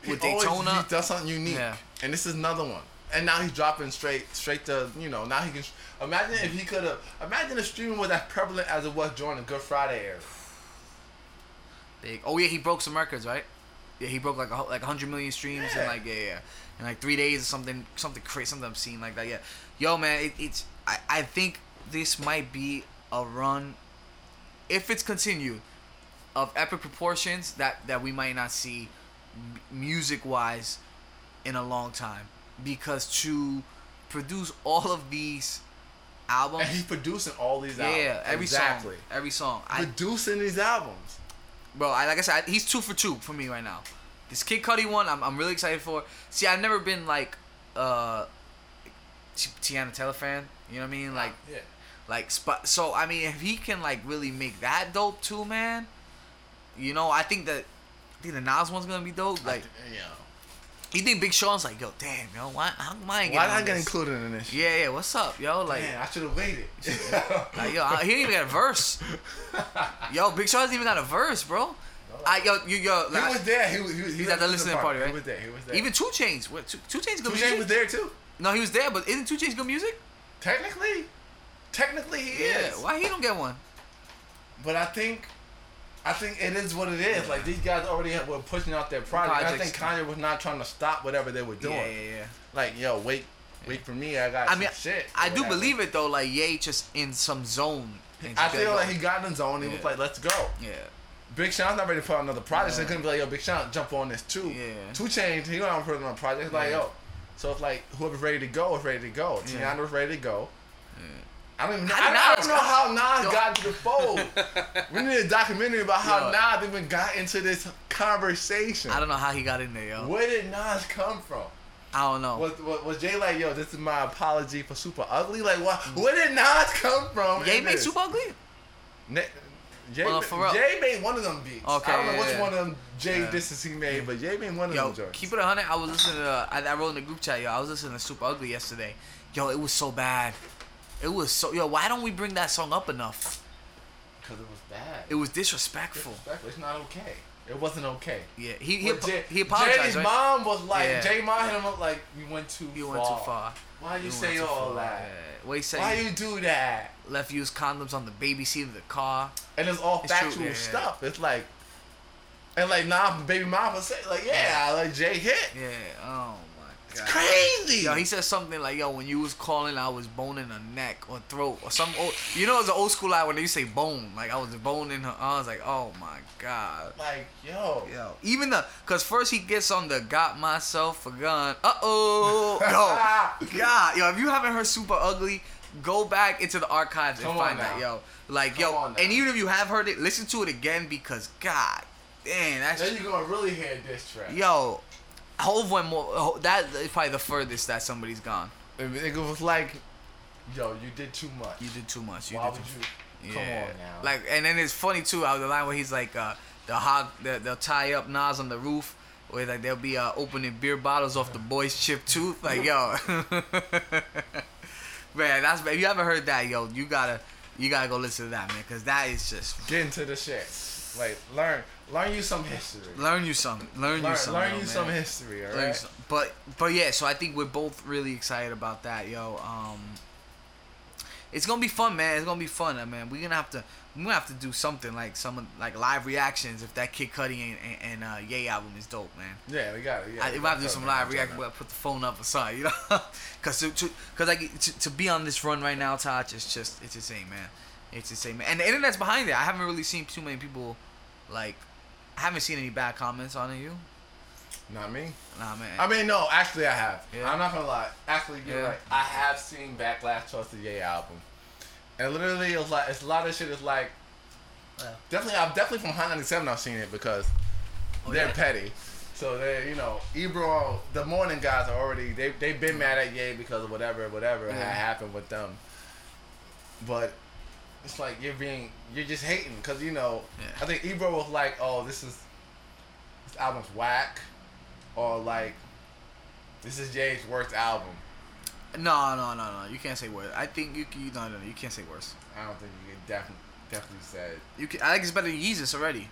Speaker 3: with
Speaker 4: He always-
Speaker 3: Daytona.
Speaker 4: he does something unique,
Speaker 3: Yeah.
Speaker 4: and this is another one. And now he's dropping straight, straight to you know. Now he can. Imagine if he could have. Imagine if streaming was as prevalent as it was during the Good Friday era.
Speaker 3: Big. Oh yeah, he broke some records, right? Yeah, he broke like a, like 100 million streams
Speaker 4: Yeah.
Speaker 3: in like yeah, yeah, in like three days or something, something crazy, something I'm seeing like that. Yeah, yo man, it, it's I, I think this might be a run, if it's continued, of epic proportions that that we might not see, music wise, in a long time, because to produce all of these albums,
Speaker 4: And he's producing all these
Speaker 3: yeah,
Speaker 4: albums.
Speaker 3: every
Speaker 4: exactly.
Speaker 3: song, every song, I,
Speaker 4: Producing these albums.
Speaker 3: Bro. I, like I said, I, he's two for two for me right now. This Kid Cudi one, I'm, I'm really excited for. See, I've never been like uh Teyana Taylor fan. You know what I mean? Like,
Speaker 4: yeah.
Speaker 3: like spot. So I mean, if he can like really make that dope too, man. You know, I think that I think the Nas one's gonna be dope. Like,
Speaker 4: yeah.
Speaker 3: You think Big Sean's like, yo, damn, yo, why, how come I ain't
Speaker 4: Why not get included in this?
Speaker 3: Yeah, yeah, what's up, yo? Like,
Speaker 4: Man, I should have waited.
Speaker 3: like, yo, I- he didn't even got a verse. Yo, Big Sean's even got a verse, bro. I, yo, you, yo,
Speaker 4: he
Speaker 3: like,
Speaker 4: was there. He was. He was, he
Speaker 3: He's at the listening party, right?
Speaker 4: He was there. He was there.
Speaker 3: even Two Chainz. What, Two, Two Chainz good
Speaker 4: Two
Speaker 3: music?
Speaker 4: Chainz was there too.
Speaker 3: No, he was there, but isn't Two Chainz good music?
Speaker 4: Technically, technically he
Speaker 3: Yeah.
Speaker 4: is.
Speaker 3: Why he don't get one?
Speaker 4: But I think, I think it is what it is. Like these guys already have, were pushing out their project. And I think
Speaker 3: Projects.
Speaker 4: Kanye was not trying to stop whatever they were doing.
Speaker 3: Yeah, yeah, yeah.
Speaker 4: Like yo, wait, wait for me. I got
Speaker 3: I
Speaker 4: some
Speaker 3: mean,
Speaker 4: shit.
Speaker 3: I do believe it though. Like Ye just in some zone.
Speaker 4: I feel
Speaker 3: like,
Speaker 4: like he got in the zone. He was like, let's go.
Speaker 3: Yeah.
Speaker 4: Big Sean's not ready to put out another project. So
Speaker 3: Yeah.
Speaker 4: he couldn't be like, yo, Big Sean, jump on this too.
Speaker 3: Yeah.
Speaker 4: Two Chainz, he don't put another project. It's like,
Speaker 3: Yeah.
Speaker 4: yo. So it's like whoever's ready to go is ready to go.
Speaker 3: Yeah.
Speaker 4: Teyana's ready to go. I don't even know.
Speaker 3: How
Speaker 4: I, I
Speaker 3: Nas
Speaker 4: don't know how Nas
Speaker 3: Yo.
Speaker 4: got into the fold. we need a documentary about how
Speaker 3: Yo.
Speaker 4: Nas even got into this conversation.
Speaker 3: I don't know how he got in there, yo.
Speaker 4: Where did Nas come from?
Speaker 3: I don't know.
Speaker 4: Was, was, was Jay like, yo, this is my apology for Super Ugly? Like, what? Where did Nas come from? Jay
Speaker 3: made
Speaker 4: this?
Speaker 3: Super Ugly?
Speaker 4: Ne- Jay,
Speaker 3: Well,
Speaker 4: ma-
Speaker 3: for real.
Speaker 4: Jay made one of them beats.
Speaker 3: Okay,
Speaker 4: I don't know
Speaker 3: yeah,
Speaker 4: which
Speaker 3: yeah.
Speaker 4: one of them Jay
Speaker 3: Yeah.
Speaker 4: disses he made, but Jay made one of
Speaker 3: Yo,
Speaker 4: them joints.
Speaker 3: keep it a hundred. I was listening to. Uh, I, I wrote in the group chat. Yo, I was listening to Super Ugly yesterday. Yo, it was so bad. It was so. Yo, why don't we bring that song up enough?
Speaker 4: Because it was bad.
Speaker 3: It was disrespectful.
Speaker 4: Disrespectful. It's not okay. It wasn't okay.
Speaker 3: Yeah, he he,
Speaker 4: Jay,
Speaker 3: he apologized.
Speaker 4: Jay's
Speaker 3: right?
Speaker 4: mom was like,
Speaker 3: Yeah.
Speaker 4: Jay mom hit him up like, you went too
Speaker 3: You
Speaker 4: far.
Speaker 3: went too far.
Speaker 4: Why you,
Speaker 3: You
Speaker 4: say all
Speaker 3: far.
Speaker 4: that?
Speaker 3: Yeah. What he said?
Speaker 4: Why you do that?
Speaker 3: left used condoms on the baby seat of the car.
Speaker 4: And it's all
Speaker 3: It's
Speaker 4: factual
Speaker 3: yeah, yeah.
Speaker 4: stuff. It's like, and like, nah, baby mom was say like, yeah, like Jay hit.
Speaker 3: Yeah. Oh
Speaker 4: It's
Speaker 3: god.
Speaker 4: crazy.
Speaker 3: Yo, he said something like, "Yo, when you was calling, I was boning her neck or throat or some old." You know, it's an old school line when they say bone. Like I was boning her. I was like, "Oh my god."
Speaker 4: like, yo.
Speaker 3: Yo, even the cause first he gets on the got myself a gun. Uh oh, yo, God, yo, if you haven't heard Super Ugly, go back into the archives and
Speaker 4: Come on
Speaker 3: find that, yo. Like,
Speaker 4: Come
Speaker 3: yo, and even if you have heard it, listen to it again because God, damn, that's
Speaker 4: Then you're gonna really hear this track.
Speaker 3: yo. Hov went more. That is probably the furthest that somebody's gone.
Speaker 4: It was like, yo, you did too much.
Speaker 3: You did too much. You
Speaker 4: Why
Speaker 3: did
Speaker 4: would
Speaker 3: too
Speaker 4: you? Come on now.
Speaker 3: Like, and then it's funny too. How the line where he's like, uh, the hog, the, they'll tie up Nas on the roof, where like they'll be uh, opening beer bottles off the boy's chipped tooth. Like, yo, man, that's if you haven't heard that, yo, you gotta, you gotta go listen to that, man, because that is just
Speaker 4: get into the shit. Like, learn, learn you some history.
Speaker 3: learn you something, learn,
Speaker 4: Learn,
Speaker 3: you something,
Speaker 4: learn
Speaker 3: yo,
Speaker 4: you
Speaker 3: man.
Speaker 4: some history. All
Speaker 3: Learn you
Speaker 4: right.
Speaker 3: some- But but yeah, so I think we're both really excited about that, yo. Um, it's gonna be fun, man. It's gonna be fun, uh, man. We're gonna have to we're gonna have to do something like some like live reactions if that Kid Cudi and, and, and uh, Ye album is dope, man.
Speaker 4: Yeah, we got it. Yeah,
Speaker 3: I,
Speaker 4: we
Speaker 3: I have to do some live
Speaker 4: it,
Speaker 3: reaction,
Speaker 4: we
Speaker 3: we'll put the phone up or something, you know? Cause to, to, cause like to, to be on this run right now, Taj, it's just it's insane, man. It's insane, man. And the internet's behind it. I haven't really seen too many people, like, I haven't seen any bad comments on. You?
Speaker 4: Not me.
Speaker 3: Nah, man.
Speaker 4: I mean, no, actually, I have.
Speaker 3: Yeah.
Speaker 4: I'm not gonna lie. Actually, you're
Speaker 3: Yeah.
Speaker 4: right. I have seen backlash towards the Ye album, and literally, it's like it's a lot of shit. Is like
Speaker 3: Yeah.
Speaker 4: definitely, I've definitely from Hot 97. I've seen it because
Speaker 3: Oh,
Speaker 4: they're
Speaker 3: yeah?
Speaker 4: petty. So they, you know, Ebro, the morning guys are already they they've been mad at Ye because of whatever whatever
Speaker 3: Yeah.
Speaker 4: had happened with them. But it's like you're being you're just hating because you know
Speaker 3: Yeah.
Speaker 4: I think Ebro was like, oh, this is this album's whack, or like this is Ye's worst album.
Speaker 3: No, no, no, no. You can't say worse. I think you you no no no. You can't say worse.
Speaker 4: I don't think you could definitely definitely said.
Speaker 3: You can, I think it's better than Yeezus already.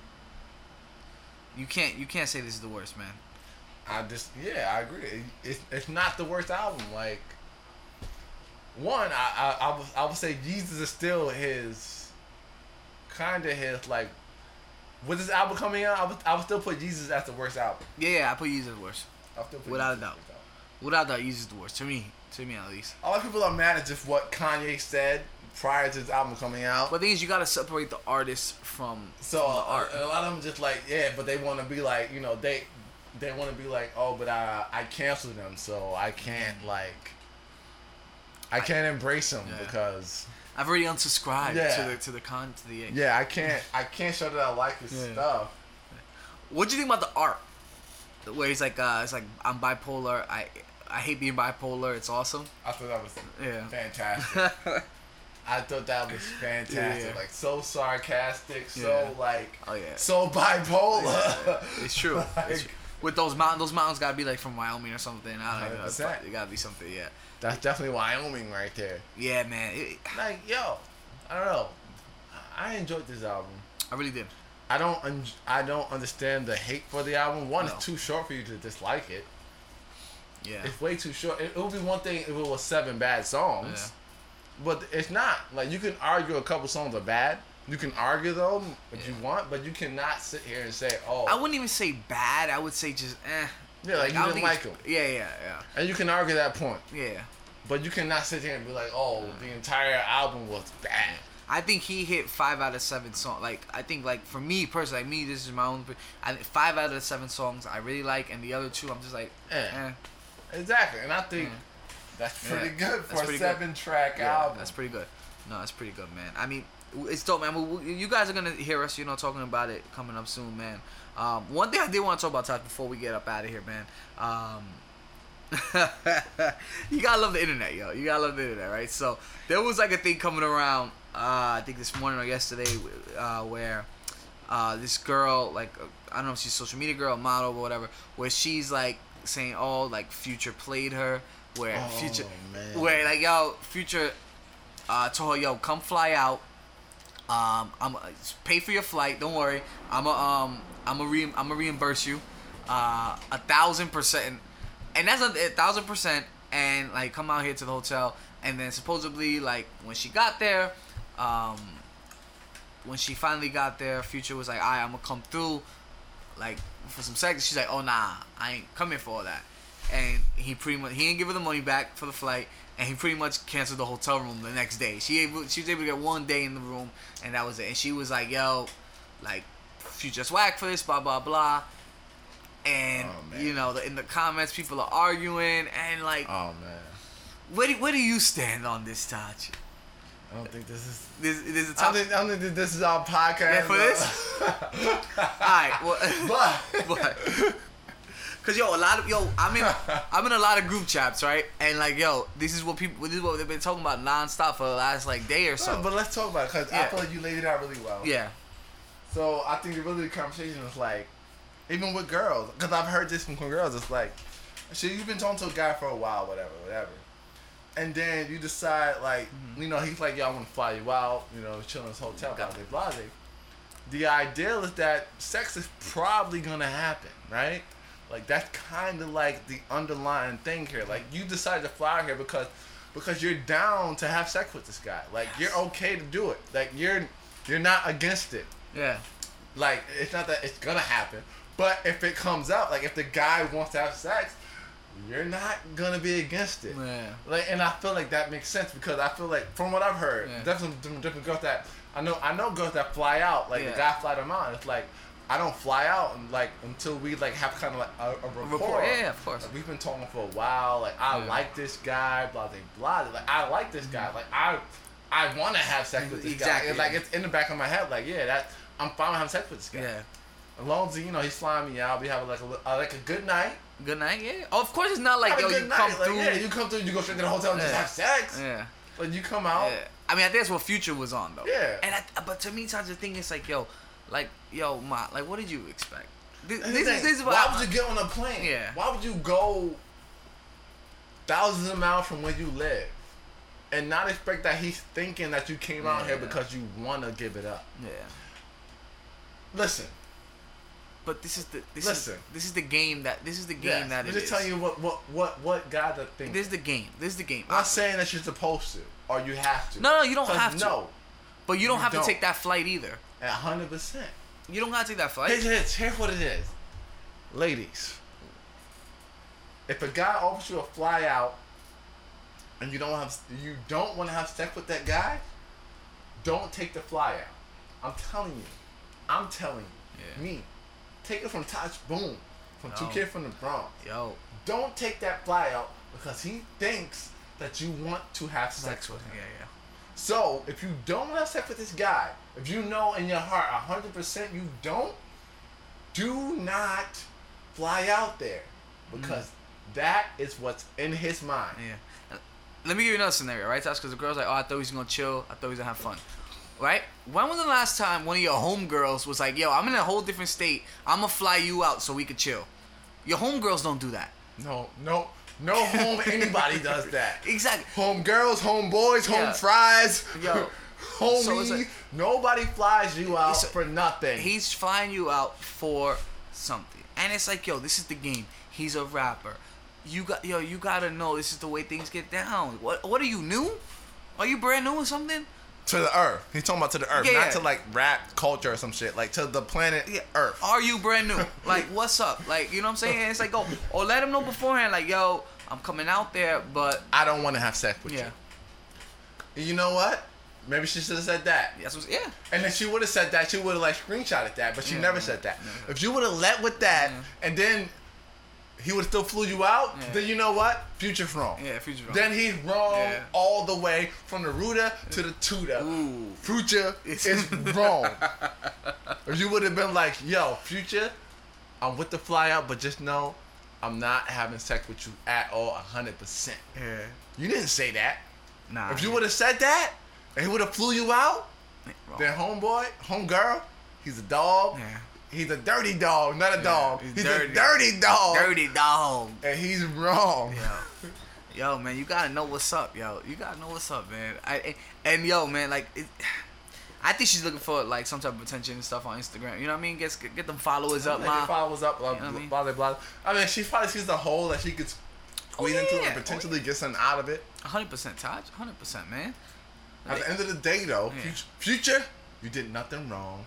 Speaker 3: You can't you can't say this is the worst, man.
Speaker 4: I just yeah, I agree. It, it's it's not the worst album. Like one, I I, I would I would say Yeezus is still his kind of his like. With this album coming out, I would I would still put Yeezus as the worst album.
Speaker 3: Yeah, yeah. I put Yeezus worse.
Speaker 4: I'll still put
Speaker 3: Without a doubt.
Speaker 4: as worst.
Speaker 3: Without doubt, Yeezus the worst to me. To me at least.
Speaker 4: A lot of people are mad at just what Kanye said prior to his album coming out.
Speaker 3: But the thing is, you gotta separate the artist from
Speaker 4: So
Speaker 3: from the art.
Speaker 4: a lot of them just like yeah, but they want to be like you know they they want to be like oh but I I canceled them so I can't mm. like I can't embrace him
Speaker 3: Yeah.
Speaker 4: because
Speaker 3: I've already unsubscribed
Speaker 4: Yeah.
Speaker 3: to the to the con to the.
Speaker 4: yeah I can't I can't show that I like his
Speaker 3: Yeah.
Speaker 4: stuff.
Speaker 3: What do you think about the art? Where he's like, uh, it's like I'm bipolar. I I hate being bipolar. It's awesome.
Speaker 4: I thought that was
Speaker 3: Yeah.
Speaker 4: fantastic. I thought that was fantastic.
Speaker 3: Yeah.
Speaker 4: Like so sarcastic, so
Speaker 3: Yeah.
Speaker 4: like
Speaker 3: Oh, yeah.
Speaker 4: so bipolar.
Speaker 3: it's true.
Speaker 4: Like,
Speaker 3: It's- with those mountains. Those mountains gotta be like from Wyoming or something. I don't know.
Speaker 4: 100%.
Speaker 3: It gotta be something. Yeah.
Speaker 4: That's definitely Wyoming right there.
Speaker 3: Yeah, man. It,
Speaker 4: Like, yo, I don't know. I enjoyed this album.
Speaker 3: I really did.
Speaker 4: I don't un- I don't understand the hate for the album. One,
Speaker 3: No.
Speaker 4: it's too short for you to dislike it.
Speaker 3: Yeah.
Speaker 4: It's way too short. It, it would be one thing if it was seven bad songs, but it's not. Like you can argue a couple songs are bad. You can argue though if you want, but you cannot sit here and say, "Oh,
Speaker 3: I wouldn't even say bad. I would say just eh.
Speaker 4: yeah, like
Speaker 3: I
Speaker 4: you
Speaker 3: don't
Speaker 4: didn't like them."
Speaker 3: Yeah, yeah, yeah,
Speaker 4: And you can argue that point,
Speaker 3: yeah.
Speaker 4: but you cannot sit here and be like, "Oh, the entire album was bad."
Speaker 3: I think he hit five out of seven songs. Like I think, like for me personally, like me, this is my own. I think five out of the seven songs I really like, and the other two, I'm just like,
Speaker 4: Eh.
Speaker 3: eh.
Speaker 4: Exactly, and I think
Speaker 3: Yeah.
Speaker 4: that's
Speaker 3: Yeah,
Speaker 4: pretty good for a
Speaker 3: good.
Speaker 4: seven-track
Speaker 3: Yeah,
Speaker 4: album.
Speaker 3: that's pretty good. No, that's pretty good, man. I mean, it's dope, man. We- You guys are gonna hear us, you know, talking about it coming up soon, man. Um, one thing I did want to talk about, Todd, before we get up out of here, man. Um, you gotta love the internet, yo. You gotta love the internet, right? So there was like a thing coming around, uh, I think this morning or yesterday, uh, where uh, this girl, like uh, I don't know if she's a social media girl, a model, or whatever, where she's like saying, "Oh, like Future played her," where
Speaker 4: Oh,
Speaker 3: Future,
Speaker 4: man.
Speaker 3: where like yo, Future uh, told her, "Yo, come fly out. Um, I'm pay for your flight. Don't worry. I'm a um, I'm a re- I'm gonna reimburse you, uh, a thousand percent, and that's a, a thousand percent. And like, come out here to the hotel. And then supposedly, like, when she got there, um, when she finally got there, Future was like, "Alright, I'm gonna come through, like, for some sex." She's like, "Oh nah, I ain't coming for all that." And he pretty much he didn't give her the money back for the flight, and he pretty much canceled the hotel room the next day. She able she was able to get one day in the room, and that was it. And she was like, "Yo, like, Future's whack for this, blah blah blah." And
Speaker 4: Oh,
Speaker 3: you know, the, in the comments, people are arguing, and like,
Speaker 4: Oh man,
Speaker 3: where do, where do you stand on this, Taj?
Speaker 4: I don't think this is.
Speaker 3: This, this is a
Speaker 4: I
Speaker 3: top.
Speaker 4: don't think, I don't think this is our podcast.
Speaker 3: Yeah, for this? Alright, well,
Speaker 4: but
Speaker 3: but Cause yo, a lot of yo, I'm in, I'm in a lot of group chats, right? And like, yo, this is what people, this is what they've been talking about nonstop for the last like day or so.
Speaker 4: But let's talk about it because I feel like you laid it out really well.
Speaker 3: yeah,
Speaker 4: So I think really the conversation is like, even with girls, because I've heard this from girls. It's like, shit, you've been talking to a guy for a while, whatever, whatever, and then you decide like,
Speaker 3: Mm-hmm.
Speaker 4: you know, he's like, yo, I want to fly you out, you know, chill in this hotel, blah blah blah. The ideal is that sex is probably gonna happen, right? Like that's kind of like the underlying thing here. Like you decided to fly out here because because you're down to have sex with this guy. Like you're okay to do it. Like you're you're not against it.
Speaker 3: yeah,
Speaker 4: Like it's not that it's gonna happen, but if it comes out, like if the guy wants to have sex, you're not gonna be against it.
Speaker 3: yeah,
Speaker 4: Like, and I feel like that makes sense because I feel like from what I've heard,
Speaker 3: Yeah.
Speaker 4: definitely different, different girls that I know. I know girls that fly out. Like
Speaker 3: Yeah.
Speaker 4: the guy fly them out. It's like I don't fly out and like until we like have kind of like a, a rapport.
Speaker 3: Rapport, yeah, yeah, of course.
Speaker 4: Like, we've been talking for a while. Like I
Speaker 3: Yeah.
Speaker 4: like this guy. Blah blah blah. Like I like this guy. Like I I want to have sex with this
Speaker 3: Exactly.
Speaker 4: guy. Like it's in the back of my head. Like yeah, that I'm fine with having sex with this guy.
Speaker 3: yeah.
Speaker 4: As long as you know he's flying me out, we have like a uh, like a good night.
Speaker 3: Good night, yeah. Oh, of course, it's not like
Speaker 4: Have
Speaker 3: yo, you
Speaker 4: night.
Speaker 3: come
Speaker 4: Like,
Speaker 3: through.
Speaker 4: Yeah, you come through. You go straight to the hotel and just have sex.
Speaker 3: yeah.
Speaker 4: Like you come out.
Speaker 3: Yeah. I mean, I think that's what Future was on though.
Speaker 4: Yeah.
Speaker 3: And I, but to me, sometimes the thing is like, yo, like, yo, ma, like, what did you expect? This, this,
Speaker 4: thing,
Speaker 3: this is
Speaker 4: why
Speaker 3: I,
Speaker 4: would you get on a plane?
Speaker 3: Yeah.
Speaker 4: Why would you go thousands of miles from where you live and not expect that he's thinking that you came out here
Speaker 3: Yeah.
Speaker 4: because you want to give it up?
Speaker 3: Yeah.
Speaker 4: Listen,
Speaker 3: But this is the this
Speaker 4: Listen.
Speaker 3: is this is the game that this is the game
Speaker 4: yes,
Speaker 3: that
Speaker 4: I'm just
Speaker 3: is.
Speaker 4: telling you what what what what God to think.
Speaker 3: This is the game. This is the game.
Speaker 4: I'm not saying that you're supposed to or you have to.
Speaker 3: No, no, you don't have to.
Speaker 4: No,
Speaker 3: but you don't
Speaker 4: you
Speaker 3: have
Speaker 4: don't.
Speaker 3: to take that flight either.
Speaker 4: a hundred percent.
Speaker 3: You don't have to take that flight.
Speaker 4: Here's, here's, here's what it is, ladies. If a guy offers you a fly out, and you don't have you don't want to have sex with that guy, don't take the fly out. I'm telling you, I'm telling you,
Speaker 3: Yeah.
Speaker 4: me, take it from Taj Boom, from Two
Speaker 3: No.
Speaker 4: Kid from the Bronx.
Speaker 3: Yo,
Speaker 4: Don't take that fly out because he thinks that you want to have sex
Speaker 3: sex
Speaker 4: with
Speaker 3: with
Speaker 4: him.
Speaker 3: yeah, yeah.
Speaker 4: So if you don't want to have sex with this guy, if you know in your heart hundred percent you don't, do not fly out there because mm. that is what's in his mind.
Speaker 3: Yeah. Let me give you another scenario, right, Tosh? Because the girl's like, oh, I thought he was gonna chill. I thought he was gonna have fun. Right? When was the last time one of your homegirls was like, yo, I'm in a whole different state. I'm gonna fly you out so we could chill? Your homegirls don't do that.
Speaker 4: No, no, no home anybody does that.
Speaker 3: Exactly.
Speaker 4: Home girls, home boys, home
Speaker 3: Yeah.
Speaker 4: fries.
Speaker 3: Yo.
Speaker 4: homie.
Speaker 3: So like-
Speaker 4: nobody flies you out
Speaker 3: a-
Speaker 4: for nothing.
Speaker 3: He's flying you out for something, and it's like, yo, this is the game. He's a rapper. You got, yo, you gotta know this is the way things get down. What, what are you new? Are you brand new or something?
Speaker 4: To the earth. He's talking about to the earth,
Speaker 3: Yeah,
Speaker 4: not
Speaker 3: yeah.
Speaker 4: to like rap culture or some shit. Like to the planet Earth.
Speaker 3: Are you brand new? like, what's up? Like, you know what I'm saying? It's like, go or let him know beforehand. Like, yo, I'm coming out there, but
Speaker 4: I don't want to have sex with
Speaker 3: yeah,
Speaker 4: you. You know what? Maybe she should have said that.
Speaker 3: that's what's yeah.
Speaker 4: And then she would have said that. She would have like screenshotted that, but she
Speaker 3: Yeah,
Speaker 4: never
Speaker 3: yeah,
Speaker 4: said that.
Speaker 3: yeah.
Speaker 4: If you would have let with that,
Speaker 3: Yeah.
Speaker 4: and then he would still flew you out,
Speaker 3: Yeah.
Speaker 4: then you know what? Future's wrong.
Speaker 3: Yeah, Future's wrong.
Speaker 4: Then he's wrong
Speaker 3: Yeah.
Speaker 4: all the way from the rooter to the tutor.
Speaker 3: Ooh.
Speaker 4: Future is wrong. if you would have been like, yo, Future, I'm with the fly out, but just know I'm not having sex with you at all, 100%.
Speaker 3: Yeah.
Speaker 4: You didn't say that.
Speaker 3: Nah.
Speaker 4: If you would have said that, and he would have flew you out,
Speaker 3: Wrong.
Speaker 4: then homeboy, homegirl, he's a dog.
Speaker 3: Yeah.
Speaker 4: He's a dirty dog, not a dog.
Speaker 3: he's
Speaker 4: He's,
Speaker 3: dirty.
Speaker 4: a dirty dog.
Speaker 3: dirty dog.
Speaker 4: And he's wrong.
Speaker 3: Yo, yo, man, you gotta know what's up, yo. You gotta know what's up, man. I and, and yo, man, like, it, I think she's looking for like some type of attention and stuff on Instagram. You know what I mean? Get get them followers up,
Speaker 4: Like
Speaker 3: man.
Speaker 4: was up, blah,
Speaker 3: You know I mean?
Speaker 4: blah, blah, blah. I mean, she probably sees the hole that she could oh, squeeze into
Speaker 3: yeah.
Speaker 4: and potentially get something out of it.
Speaker 3: hundred percent, Taj. hundred percent, man.
Speaker 4: At the end of the day, though,
Speaker 3: Yeah.
Speaker 4: future, you did nothing wrong.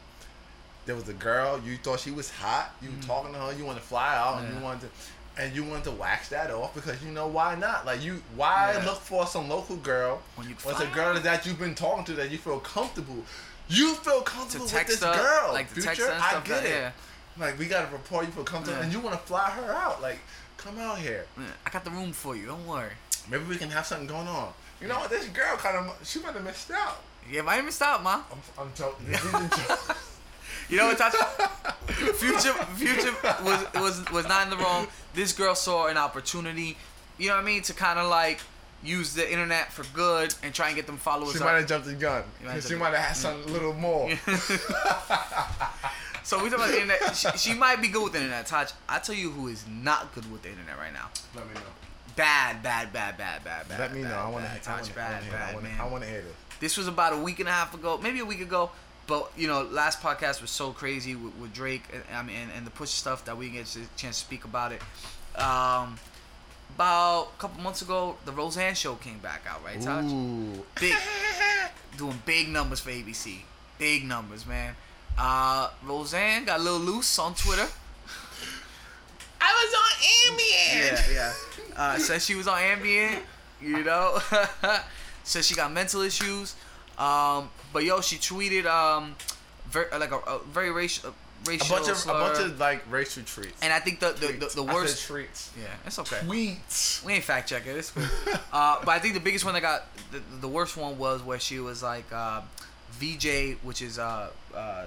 Speaker 4: There was a girl you thought she was hot. You were talking to her. You want to fly out, and
Speaker 3: Mm.
Speaker 4: You wanted to, and you wanted to wax that off because you know why not? Like you, why
Speaker 3: Yeah.
Speaker 4: look for some local girl
Speaker 3: When you
Speaker 4: when it's a girl that you've been talking to that you feel comfortable. You feel comfortable with this
Speaker 3: her,
Speaker 4: girl,
Speaker 3: like
Speaker 4: future. I get
Speaker 3: like,
Speaker 4: it.
Speaker 3: Yeah.
Speaker 4: Like we got a report You feel comfortable,
Speaker 3: Yeah.
Speaker 4: and you want to fly her out. Like come out here.
Speaker 3: yeah. I got the room for you. Don't worry.
Speaker 4: Maybe we can have something going on. You know what? This girl kind of she might have missed out.
Speaker 3: Yeah, might even out, ma.
Speaker 4: I'm, I'm joking. This is a joke.
Speaker 3: You know what, Taj? Future, Future was was was not in the wrong. This girl saw an opportunity. You know what I mean? To kind of like use the internet for good and try and get them followers
Speaker 4: She might have jumped the gun.
Speaker 3: You might have
Speaker 4: She might have had something a mm. little more.
Speaker 3: So we talking about the internet. She, she might be good with the internet, Taj. I tell you who is not good with the internet right now.
Speaker 4: Let me know.
Speaker 3: Bad, bad, bad, bad, bad, bad.
Speaker 4: Let me know. I want
Speaker 3: bad,
Speaker 4: to. I
Speaker 3: Taj.
Speaker 4: to
Speaker 3: Bad,
Speaker 4: hear.
Speaker 3: bad,
Speaker 4: I want
Speaker 3: man.
Speaker 4: I want to hear this.
Speaker 3: This was about a week and a half ago, maybe a week ago. But you know, last podcast was so crazy with, with Drake and I mean and, and the push stuff that we didn't get a chance to speak about it. Um, about a couple months ago, the Roseanne show came back out, right, Taj?
Speaker 4: Ooh.
Speaker 3: Big, doing big numbers for ABC. Big numbers, man. Uh, Roseanne got a little loose on Twitter.
Speaker 4: I was on Ambien.
Speaker 3: Yeah, yeah. Uh, said she was on Ambien, you know. said she got mental issues. Um, but yo, she tweeted um, ver- like a, a very racial,
Speaker 4: A
Speaker 3: racial
Speaker 4: bunch of a bunch of like racial treats.
Speaker 3: and I think the the, the,
Speaker 4: Tweets.
Speaker 3: the worst.
Speaker 4: treats.
Speaker 3: Yeah, it's okay.
Speaker 4: Tweets.
Speaker 3: We ain't fact checking. It's cool. uh, but I think the biggest one that got the, the worst one was where she was like uh, VJ, which is uh, uh,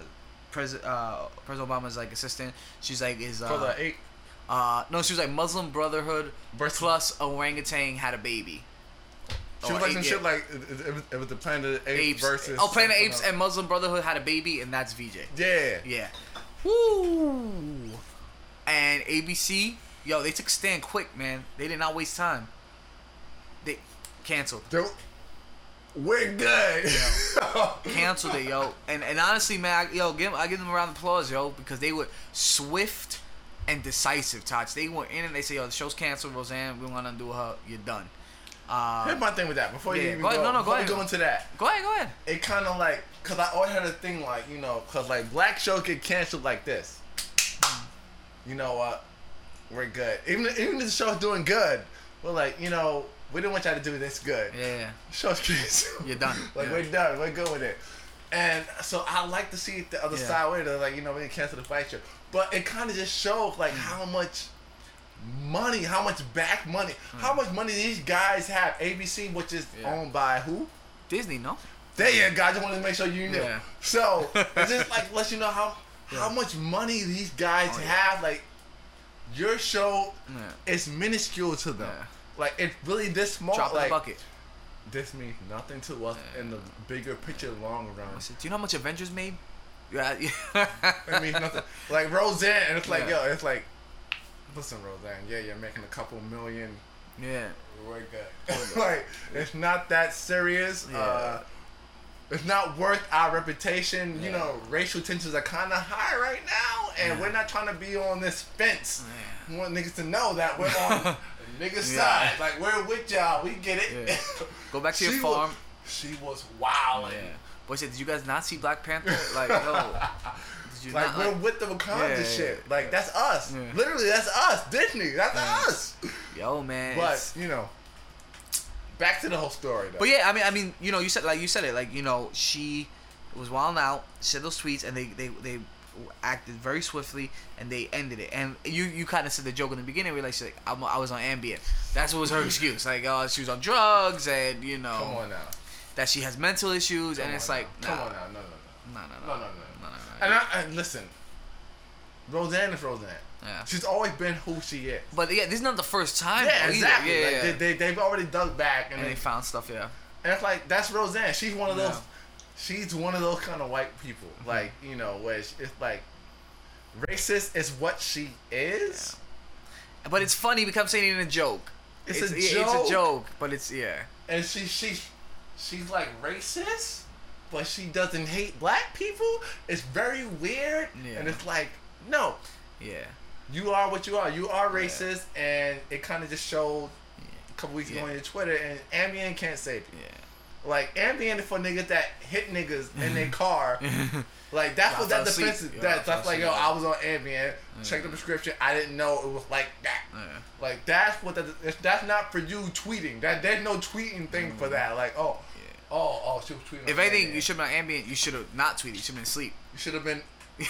Speaker 3: Pres- uh, President Obama's like assistant. She's like is uh,
Speaker 4: For the eight.
Speaker 3: uh, no, she was like Muslim Brotherhood
Speaker 4: Versus-
Speaker 3: plus orangutan had a baby.
Speaker 4: She was like some shit like it, it, it was- it was the Planet of the Apes,
Speaker 3: apes.
Speaker 4: versus.
Speaker 3: oh, Planet Apes and Muslim Brotherhood had a baby, and that's VJ.
Speaker 4: Yeah.
Speaker 3: Yeah. Woo. And ABC, yo, they took a stand quick, man. They did not waste time. They canceled.
Speaker 4: They- We're good.
Speaker 3: canceled it, yo. And and honestly, man, I, yo, give I give them a round of applause, yo, because they were swift and decisive. Touch. They went in and they say, yo, the show's canceled, Roseanne. We want to do her. You're done. Uh,
Speaker 4: Here's my thing with that. Before you even
Speaker 3: go
Speaker 4: go.
Speaker 3: No, no, go ahead.
Speaker 4: go into that,
Speaker 3: go ahead, go ahead.
Speaker 4: it kind of like, cause I always had a thing like, you know, cause like black shows get canceled like this. You know what? We're good. Even even if the show's doing good, we're like, you know, we didn't want y'all to do this good.
Speaker 3: Yeah.
Speaker 4: Show's canceled.
Speaker 3: You're done.
Speaker 4: like
Speaker 3: Yeah.
Speaker 4: we're done. We're good with it. And so I like to see it the other
Speaker 3: Yeah.
Speaker 4: side where they're like, you know, we didn't cancel the fight show. But it kind of just shows like
Speaker 3: Mm.
Speaker 4: how much money, how much back money, hmm. how much money these guys have. ABC, which is.
Speaker 3: Yeah.
Speaker 4: owned by who?
Speaker 3: Disney, no?
Speaker 4: There you go. I just wanted to make sure you knew.
Speaker 3: Yeah.
Speaker 4: So it just like lets you know how how much money these guys
Speaker 3: Oh, yeah.
Speaker 4: have. Like your show
Speaker 3: Yeah.
Speaker 4: is minuscule to them.
Speaker 3: Yeah.
Speaker 4: Like it's really this small.
Speaker 3: Drop
Speaker 4: like
Speaker 3: the bucket.
Speaker 4: this means nothing to us in the bigger picture, long run.
Speaker 3: Do you know how much Avengers made? Yeah. yeah.
Speaker 4: It means nothing. Like Roseanne, and it's like
Speaker 3: Yeah.
Speaker 4: yo, it's like listen, Roseanne. Yeah, you're making a couple million.
Speaker 3: Yeah.
Speaker 4: We're good. like it's not that serious.
Speaker 3: Yeah.
Speaker 4: Uh, it's not worth our reputation.
Speaker 3: Yeah.
Speaker 4: You know, racial tensions are kind of high right now, and
Speaker 3: Yeah.
Speaker 4: we're not trying to be on this fence.
Speaker 3: Yeah.
Speaker 4: We want niggas to know that we're on niggas' side. Like we're with y'all. We get it.
Speaker 3: Yeah. Go back to your farm.
Speaker 4: Was, she was wild.
Speaker 3: Yeah. Boy said, did you guys not see Black Panther? Like, yo. You
Speaker 4: Like we're
Speaker 3: Like,
Speaker 4: with the Wakanda
Speaker 3: Yeah,
Speaker 4: shit. Like that's us. Literally, that's us. Disney. That's us.
Speaker 3: yo, man.
Speaker 4: But you know, back to the whole story though.
Speaker 3: But yeah, I mean, I mean, you know, you said like you said it, like you know, she was wilding out, said those tweets, and they they they acted very swiftly, and they ended it. And you you kind of said the joke in the beginning, where like, she's like I'm, I was on Ambien. That's what was her excuse. Like, oh, she was on drugs, and you know
Speaker 4: come on now.
Speaker 3: that she has mental issues,
Speaker 4: Come
Speaker 3: and it's like, nah,
Speaker 4: come on now. No, no,
Speaker 3: nah, nah,
Speaker 4: no,
Speaker 3: nah,
Speaker 4: no, no, no. And I and listen, Roseanne is Roseanne.
Speaker 3: yeah.
Speaker 4: She's always been who she is.
Speaker 3: But yeah, this is not the first time.
Speaker 4: Yeah, exactly.
Speaker 3: Yeah,
Speaker 4: like,
Speaker 3: yeah,
Speaker 4: They, they, they've already dug back, and,
Speaker 3: and they
Speaker 4: they,
Speaker 3: found stuff. Yeah.
Speaker 4: and it's like that's Roseanne. She's one of those. She's one of those kind of white people,
Speaker 3: Mm-hmm.
Speaker 4: like you know, where it's, it's like racist is what she is.
Speaker 3: But it's funny because I'm saying it in a joke.
Speaker 4: It's a
Speaker 3: yeah, It's
Speaker 4: joke?
Speaker 3: a joke, but it's yeah.
Speaker 4: and she she she's like racist, but she doesn't hate black people. It's very weird,
Speaker 3: Yeah.
Speaker 4: and it's like no,
Speaker 3: Yeah.
Speaker 4: you are what you are. You are racist, and it kind of just showed a couple weeks ago
Speaker 3: Yeah.
Speaker 4: on your Twitter. And Ambien can't save you.
Speaker 3: Yeah.
Speaker 4: Like Ambien for niggas that hit niggas in their car. Like that's what that defense is. That, that's like yo, I was on Ambien. Check the prescription. I didn't know it was like that.
Speaker 3: Yeah.
Speaker 4: Like that's what that. That's not for you tweeting. That there's no tweeting thing for that. Like oh,
Speaker 3: Yeah.
Speaker 4: Oh, oh, she was tweeting.
Speaker 3: If anything, you should have been on Ambien. You should have not tweeted. You should have been asleep.
Speaker 4: You should have been.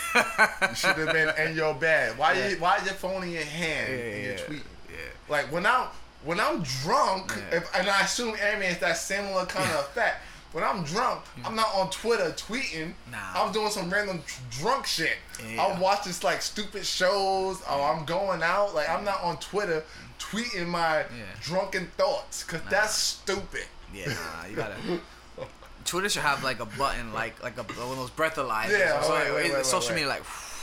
Speaker 4: You should have been in your bed. Why?
Speaker 3: Yeah.
Speaker 4: You, why is your phone in your hand
Speaker 3: Yeah,
Speaker 4: and you're tweeting?
Speaker 3: yeah.
Speaker 4: Like when I'm when I'm drunk,
Speaker 3: Yeah.
Speaker 4: if, and I assume Ambien is that similar kind of effect. When I'm drunk, I'm not on Twitter tweeting.
Speaker 3: Nah.
Speaker 4: I'm doing some random tr- drunk shit. I'm watching like stupid shows, or I'm going out. Like I'm not on Twitter tweeting my drunken thoughts, cause that's stupid.
Speaker 3: Yeah, nah, you gotta. Twitter should have like a button, like like a one of those breathalyzers.
Speaker 4: Yeah,
Speaker 3: So,
Speaker 4: wait,
Speaker 3: like,
Speaker 4: wait, wait,
Speaker 3: social
Speaker 4: wait.
Speaker 3: media, like,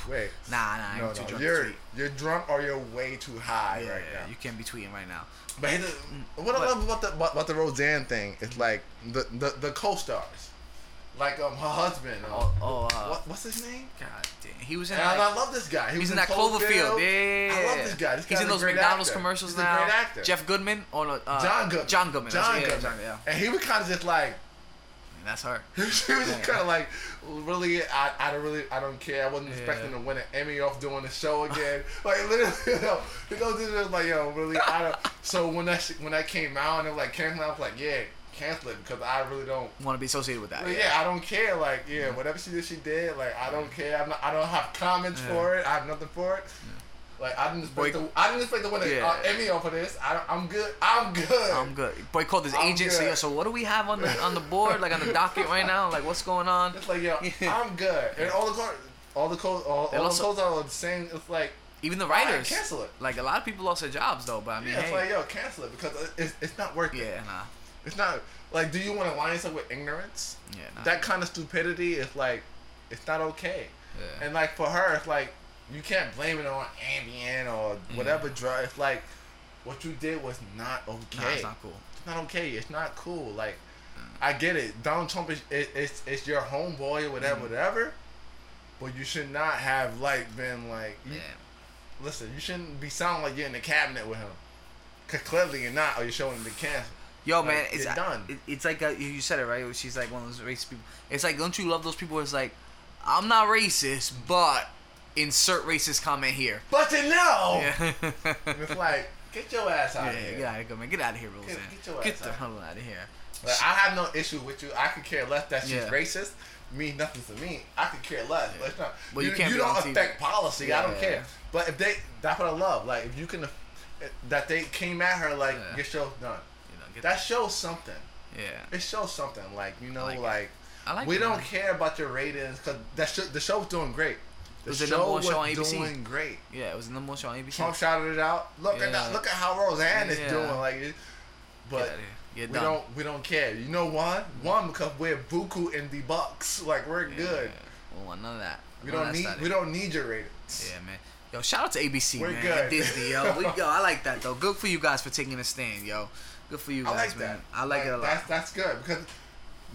Speaker 4: Wait.
Speaker 3: nah, nah, I'm
Speaker 4: No,
Speaker 3: too
Speaker 4: no,
Speaker 3: drunk
Speaker 4: you're
Speaker 3: tweet.
Speaker 4: you're drunk or you're way too high
Speaker 3: Yeah,
Speaker 4: right
Speaker 3: yeah,
Speaker 4: now.
Speaker 3: you can't be tweeting right now.
Speaker 4: But the- what I love about the about the Roseanne thing is like the the, the co-stars, like um her husband. uh,
Speaker 3: Oh, oh, uh,
Speaker 4: what, what's his name?
Speaker 3: God damn, he was in.
Speaker 4: And I,
Speaker 3: like-
Speaker 4: I love this guy. He
Speaker 3: He's
Speaker 4: was
Speaker 3: in that Cloverfield. Yeah.
Speaker 4: I love this guy. This
Speaker 3: He's in those McDonald's
Speaker 4: actor.
Speaker 3: commercials
Speaker 4: He's a
Speaker 3: now.
Speaker 4: great actor.
Speaker 3: Jeff Goodman or no, uh,
Speaker 4: John Goodman.
Speaker 3: John Goodman.
Speaker 4: John
Speaker 3: yeah, John- yeah.
Speaker 4: And he was kind of just like.
Speaker 3: That's her.
Speaker 4: He was just kind of like, really, I, I don't really, I don't care. I wasn't
Speaker 3: Yeah.
Speaker 4: expecting to win an Emmy off doing the show again. like literally, you know, he goes like, yo, really, I don't. So when that when that came out and it like cancel, I was like, yeah, cancel it because I really don't.
Speaker 3: Want to be associated with that?
Speaker 4: Like, yeah, I don't care. Like, yeah, whatever she did, she did. Like, I don't care. I'm not, I don't have comments
Speaker 3: Yeah.
Speaker 4: for it. I have nothing for it. Like, I didn't expect.
Speaker 3: Boy-
Speaker 4: to, I didn't expect to win an
Speaker 3: Yeah.
Speaker 4: uh, Emmy off of this. I, I'm good. I'm good.
Speaker 3: I'm good. Boy called his. So,
Speaker 4: good.
Speaker 3: yeah, so what do we have on the on the board, like on the docket right now? Like what's going on?
Speaker 4: It's like, yo, I'm good. And all the co- all the co- all, all
Speaker 3: also-
Speaker 4: the codes are the same. It's like,
Speaker 3: Even the writers.
Speaker 4: cancel it.
Speaker 3: Like a lot of people lost their jobs though, but I mean,
Speaker 4: yeah, it's
Speaker 3: hey,
Speaker 4: like, yo, cancel it because it's, it's not it.
Speaker 3: yeah, nah,
Speaker 4: It's not like, do you want to line yourself with ignorance?
Speaker 3: yeah.
Speaker 4: That kind of stupidity is like, it's not okay.
Speaker 3: yeah.
Speaker 4: And like for her, it's like you can't blame it on Ambien or whatever drug. It's like what you did was not okay.
Speaker 3: Nah, it's not cool.
Speaker 4: It's not okay. It's not cool. Like I get it. Donald Trump is it, it's it's your homeboy or whatever,
Speaker 3: Mm-hmm.
Speaker 4: whatever. But you should not have like been like. You,
Speaker 3: Yeah.
Speaker 4: Listen, you shouldn't be sounding like you're in the cabinet with him. Cause clearly you're not, or you're showing the cancer.
Speaker 3: Yo,
Speaker 4: Like,
Speaker 3: man, it's
Speaker 4: done.
Speaker 3: It, it's like a, you said it right. She's like one of those racist people. It's like, don't you love those people? It's like, I'm not racist, but insert racist comment here.
Speaker 4: But you know,
Speaker 3: Yeah.
Speaker 4: It's like get your ass out
Speaker 3: yeah,
Speaker 4: of here.
Speaker 3: get out of here, man. Get out of here, Roseanne.
Speaker 4: get your
Speaker 3: Get
Speaker 4: ass
Speaker 3: the
Speaker 4: out.
Speaker 3: hell out of here.
Speaker 4: Like, I have no issue with you. I could care less that she's
Speaker 3: Yeah.
Speaker 4: racist. Means nothing to me. I could care less. But it's not.
Speaker 3: Well, you
Speaker 4: you,
Speaker 3: can't
Speaker 4: you don't affect policy. I don't
Speaker 3: Yeah.
Speaker 4: care. But if they, that's what I love. Like if you can, that they came at her like
Speaker 3: Yeah.
Speaker 4: your done.
Speaker 3: You know, get
Speaker 4: That shows something.
Speaker 3: yeah.
Speaker 4: It shows something. Like you know,
Speaker 3: like
Speaker 4: like.
Speaker 3: I like
Speaker 4: we
Speaker 3: it,
Speaker 4: don't
Speaker 3: man.
Speaker 4: care about your ratings because that show, the show's doing great. The
Speaker 3: was the
Speaker 4: show
Speaker 3: number one show on ABC.
Speaker 4: doing great.
Speaker 3: Yeah, it was the number one show on ABC.
Speaker 4: Trump shouted it out. Look at that. Look at how Roseanne is doing. Like, it, but
Speaker 3: outta here. Get
Speaker 4: we don't we don't care. You know why? One because we're buku in the bucks. Like we're
Speaker 3: Yeah.
Speaker 4: good.
Speaker 3: Well, none of that.
Speaker 4: We
Speaker 3: None
Speaker 4: don't need
Speaker 3: started.
Speaker 4: we don't need your ratings.
Speaker 3: Yeah, man. Yo, shout out to ABC,
Speaker 4: We're
Speaker 3: man.
Speaker 4: good.
Speaker 3: Disney, yo. We, yo, I like that though. Good for you guys for taking a stand, yo. Good for you guys, I
Speaker 4: like
Speaker 3: man.
Speaker 4: that.
Speaker 3: I like, it a lot.
Speaker 4: That's that's good because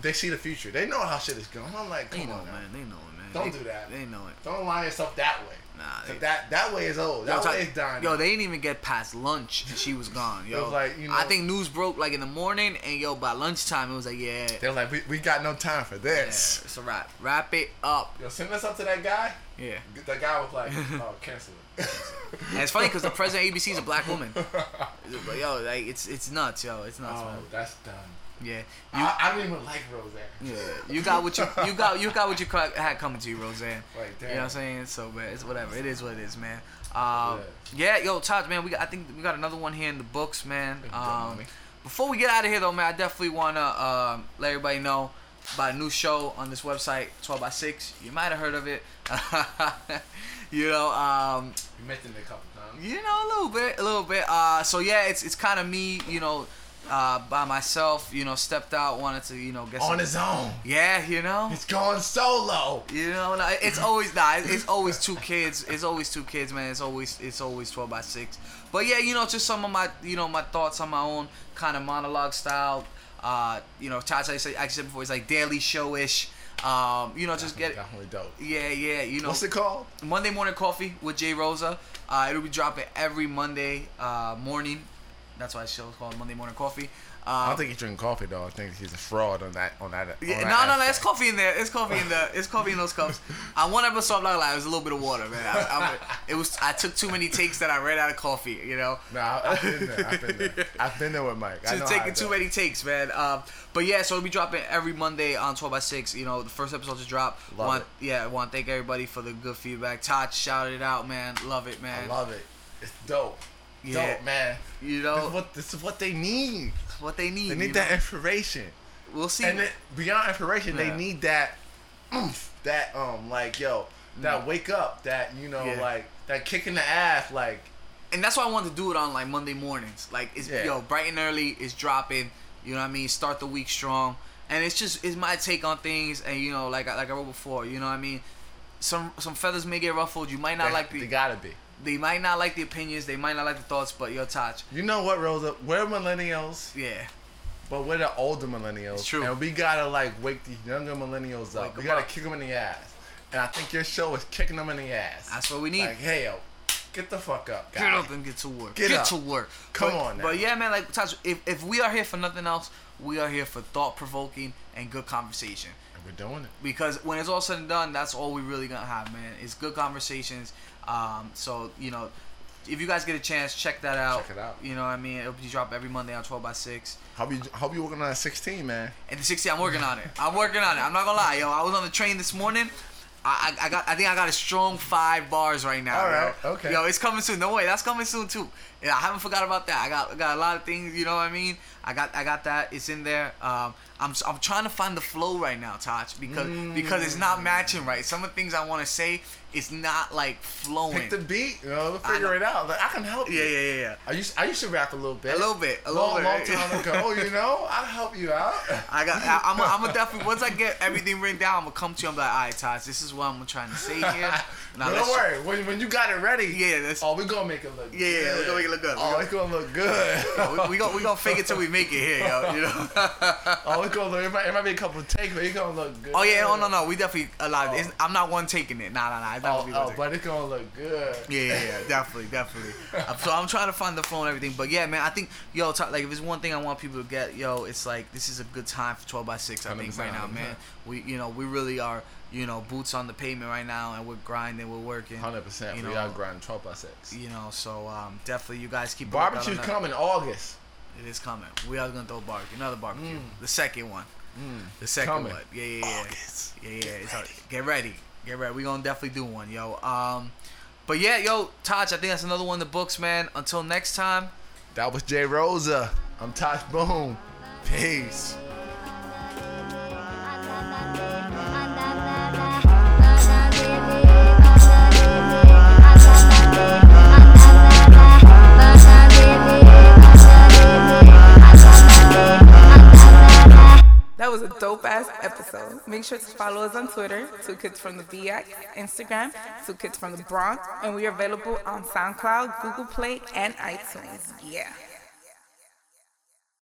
Speaker 4: they see the future. They know how shit is going. I'm like,
Speaker 3: They
Speaker 4: come
Speaker 3: know,
Speaker 4: on,
Speaker 3: man.
Speaker 4: man.
Speaker 3: They know it, man.
Speaker 4: Don't
Speaker 3: They-
Speaker 4: do that.
Speaker 3: They know it.
Speaker 4: Don't line yourself that way.
Speaker 3: Nah, they-
Speaker 4: that that way is old. That
Speaker 3: Yo,
Speaker 4: way is dying.
Speaker 3: Yo, they didn't even get past lunch and she was gone. Yo,
Speaker 4: It was like, you know, I
Speaker 3: think news broke like in the morning, and yo, by lunchtime it was like, yeah,
Speaker 4: They're like, we, we got no time for
Speaker 3: yeah,
Speaker 4: this.
Speaker 3: it's a wrap. Wrap it up.
Speaker 4: Yo, send this up to that guy.
Speaker 3: Yeah.
Speaker 4: That guy was like, oh, cancel it.
Speaker 3: And it's funny because the president of ABC is a black woman. But yo, like it's it's nuts, yo. It's nuts,
Speaker 4: oh,
Speaker 3: man.
Speaker 4: that's done.
Speaker 3: Yeah. You,
Speaker 4: I, I don't even like Roseanne.
Speaker 3: yeah, you got what you you got you got what you had coming to you, Roseanne.
Speaker 4: Like,
Speaker 3: You know what I'm saying? So, man, it's whatever. It is what it is, man. Um, yeah, yo, Todd, man, we got, I think we got another one here in the books, man. Um, before we get out of here, though, man, I definitely wanna um, let everybody know about a new show on this website, 12 by 6 You might have heard of it. you know, um,
Speaker 4: You mentioned it a couple times.
Speaker 3: you know, a little bit, a little bit. Uh, so yeah, it's it's kind of me, you know, uh, by myself. You know, stepped out, wanted to, you know, get
Speaker 4: On
Speaker 3: some,
Speaker 4: his own.
Speaker 3: Yeah, you know.
Speaker 4: He's going solo.
Speaker 3: You know, nah, it's always nah, it's- it's always two kids. It's always two kids, man. It's always it's always twelve by six. But yeah, you know, just some of my you know my thoughts on my own kind of monologue style. Uh, you know, Tata said I said before it's like daily show ish. Um, you know, just get
Speaker 4: Definitely dope.
Speaker 3: yeah, yeah. You know,
Speaker 4: What's it called?
Speaker 3: Monday morning coffee with Jay Rosa. Uh, it'll be dropping every Monday uh, morning. That's why the show's called Monday Morning Coffee. Uh,
Speaker 4: I don't think he's drinking coffee though. I think he's a fraud on that. On that.
Speaker 3: yeah, no, no, no. It's coffee in there. It's coffee in the. It's coffee in those cups. On one episode, I'm not gonna lie, it was a little bit of water, man. I, I, it was. I took too many takes that I ran out of coffee. You know.
Speaker 4: Nah, I've been there. I've been there. I've been there with Mike. I
Speaker 3: Just taking too many takes, man. Um, but yeah, so we'll be dropping every Monday on 12 by 6. You know, the first episode just dropped.
Speaker 4: Love
Speaker 3: want,
Speaker 4: it.
Speaker 3: Yeah, I want to thank everybody for the good feedback. Todd shouted it out, man. Love it, man.
Speaker 4: I love it. It's dope.
Speaker 3: Yeah.
Speaker 4: Dope, man.
Speaker 3: You
Speaker 4: This
Speaker 3: know
Speaker 4: is what this is what they need.
Speaker 3: What they need.
Speaker 4: They need that
Speaker 3: know?
Speaker 4: inspiration.
Speaker 3: We'll see.
Speaker 4: And then beyond inspiration,
Speaker 3: Yeah.
Speaker 4: they need that oomph, that um like yo, that wake up, that you know,
Speaker 3: Mm. Yeah.
Speaker 4: like that kick in the ass, like
Speaker 3: and that's why I wanted to do it on like Monday mornings. Like it's
Speaker 4: Yeah.
Speaker 3: yo bright and early. It's dropping. You know what I mean? Start the week strong, and it's just it's my take on things. And you know, like I- like I wrote before. You know what I mean? Some some feathers may get ruffled. You might not
Speaker 4: they,
Speaker 3: like the
Speaker 4: they gotta be.
Speaker 3: They might not like the opinions. They might not like the thoughts. But yo, touch.
Speaker 4: You know what, Rosa? We're millennials,
Speaker 3: Yeah.
Speaker 4: but we're the older millennials.
Speaker 3: It's true.
Speaker 4: And we gotta like wake these younger millennials up.
Speaker 3: Wake
Speaker 4: we gotta
Speaker 3: up.
Speaker 4: kick them in the ass. And I think your show is kicking them in the ass.
Speaker 3: That's what we need.
Speaker 4: Like, hey yo, get the fuck up, guy.
Speaker 3: Get up and get to work.
Speaker 4: Get
Speaker 3: Get, to work.
Speaker 4: Come
Speaker 3: But-
Speaker 4: on now.
Speaker 3: But yeah, man, like Taj, if if we are here for nothing else, we are here for thought provoking and good conversation.
Speaker 4: And we're doing it.
Speaker 3: Because when it's all said and done, that's all we really gonna have, man. It's good conversations. Um, so you know, if you guys get a chance, check that out.
Speaker 4: Check it out.
Speaker 3: You know what I mean? It'll be dropped every Monday on 12 by 6.
Speaker 4: Hope you hope you working on that 16, man.
Speaker 3: And the 60, I'm working on it. I'm working on it. I'm not gonna lie, yo. I was on the train this morning. I, I, got I think I got a strong five bars right now.
Speaker 4: All
Speaker 3: yo.
Speaker 4: okay.
Speaker 3: Yo, it's coming soon. No way, that's coming soon too. Yeah, I haven't forgot about that. I got I got a lot of things. You know what I mean? I got I got that. It's in there. Um, I'm I'm trying to find the flow right now, Taj, because because it's not matching right. Some of the things I want to say, it's not like flowing.
Speaker 4: Pick the beat, you know, figure it out. Like, I can help you.
Speaker 3: yeah, yeah, yeah, yeah.
Speaker 4: I used I used to rap a little bit.
Speaker 3: A little bit, a little
Speaker 4: long,
Speaker 3: bit.
Speaker 4: long time ago, you know. I'll help you out.
Speaker 3: I got. I, I'm. I'm gonna definitely. Once I get everything written down, I'm gonna come to you. I'm like, all right, Taj, this is what I'm trying to say here. Now
Speaker 4: don't worry. When, when you got it ready,
Speaker 3: Yeah, that's.
Speaker 4: oh, We're gonna make it look.
Speaker 3: Yeah, yeah,
Speaker 4: good.
Speaker 3: we gonna make it look good. We
Speaker 4: Oh,
Speaker 3: gonna-
Speaker 4: it's gonna look good.
Speaker 3: we, we gonna we gonna fake it till we make it here, yo. You know.
Speaker 4: oh, it's gonna look. It might, it might be a couple of takes, but it's gonna look good.
Speaker 3: oh yeah. Oh no no. We definitely alive.
Speaker 4: Oh.
Speaker 3: It's, I'm not one taking it. Nah nah nah. It's not
Speaker 4: Oh,
Speaker 3: gonna be
Speaker 4: oh, but it's gonna look good.
Speaker 3: Yeah, yeah, yeah, definitely, definitely. So I'm trying to find the flow and everything, but yeah, man, I think yo, t- like if there's one thing I want people to get, yo, it's like this is a good time for 12 by 6. I think right now, man. We, you know, we really are, you know, boots on the pavement right now, and we're grinding, we're working.
Speaker 4: Hundred percent.
Speaker 3: You
Speaker 4: We
Speaker 3: know,
Speaker 4: are grinding twelve by six.
Speaker 3: You know, so um, definitely you guys keep a lookout
Speaker 4: Barbecue's
Speaker 3: on that.
Speaker 4: coming August.
Speaker 3: It is coming. We are gonna throw barbecue, another barbecue,
Speaker 4: Mm.
Speaker 3: the second one, the second
Speaker 4: Coming.
Speaker 3: one. Yeah, yeah, yeah.
Speaker 4: August.
Speaker 3: Yeah, yeah. Get ready. Get ready. Get ready. We gonna definitely do one, yo. Um, but yeah, yo, Taj, I think that's another one in the books, man. Until next time.
Speaker 4: That was Jay Rosa. I'm Tosh Boom. Peace.
Speaker 1: That was a dope ass episode. Make sure to follow us on Twitter, Two Kids from the BX, Instagram, Two Kids from the Bronx, and we are available on SoundCloud, Google Play, and iTunes. Yeah.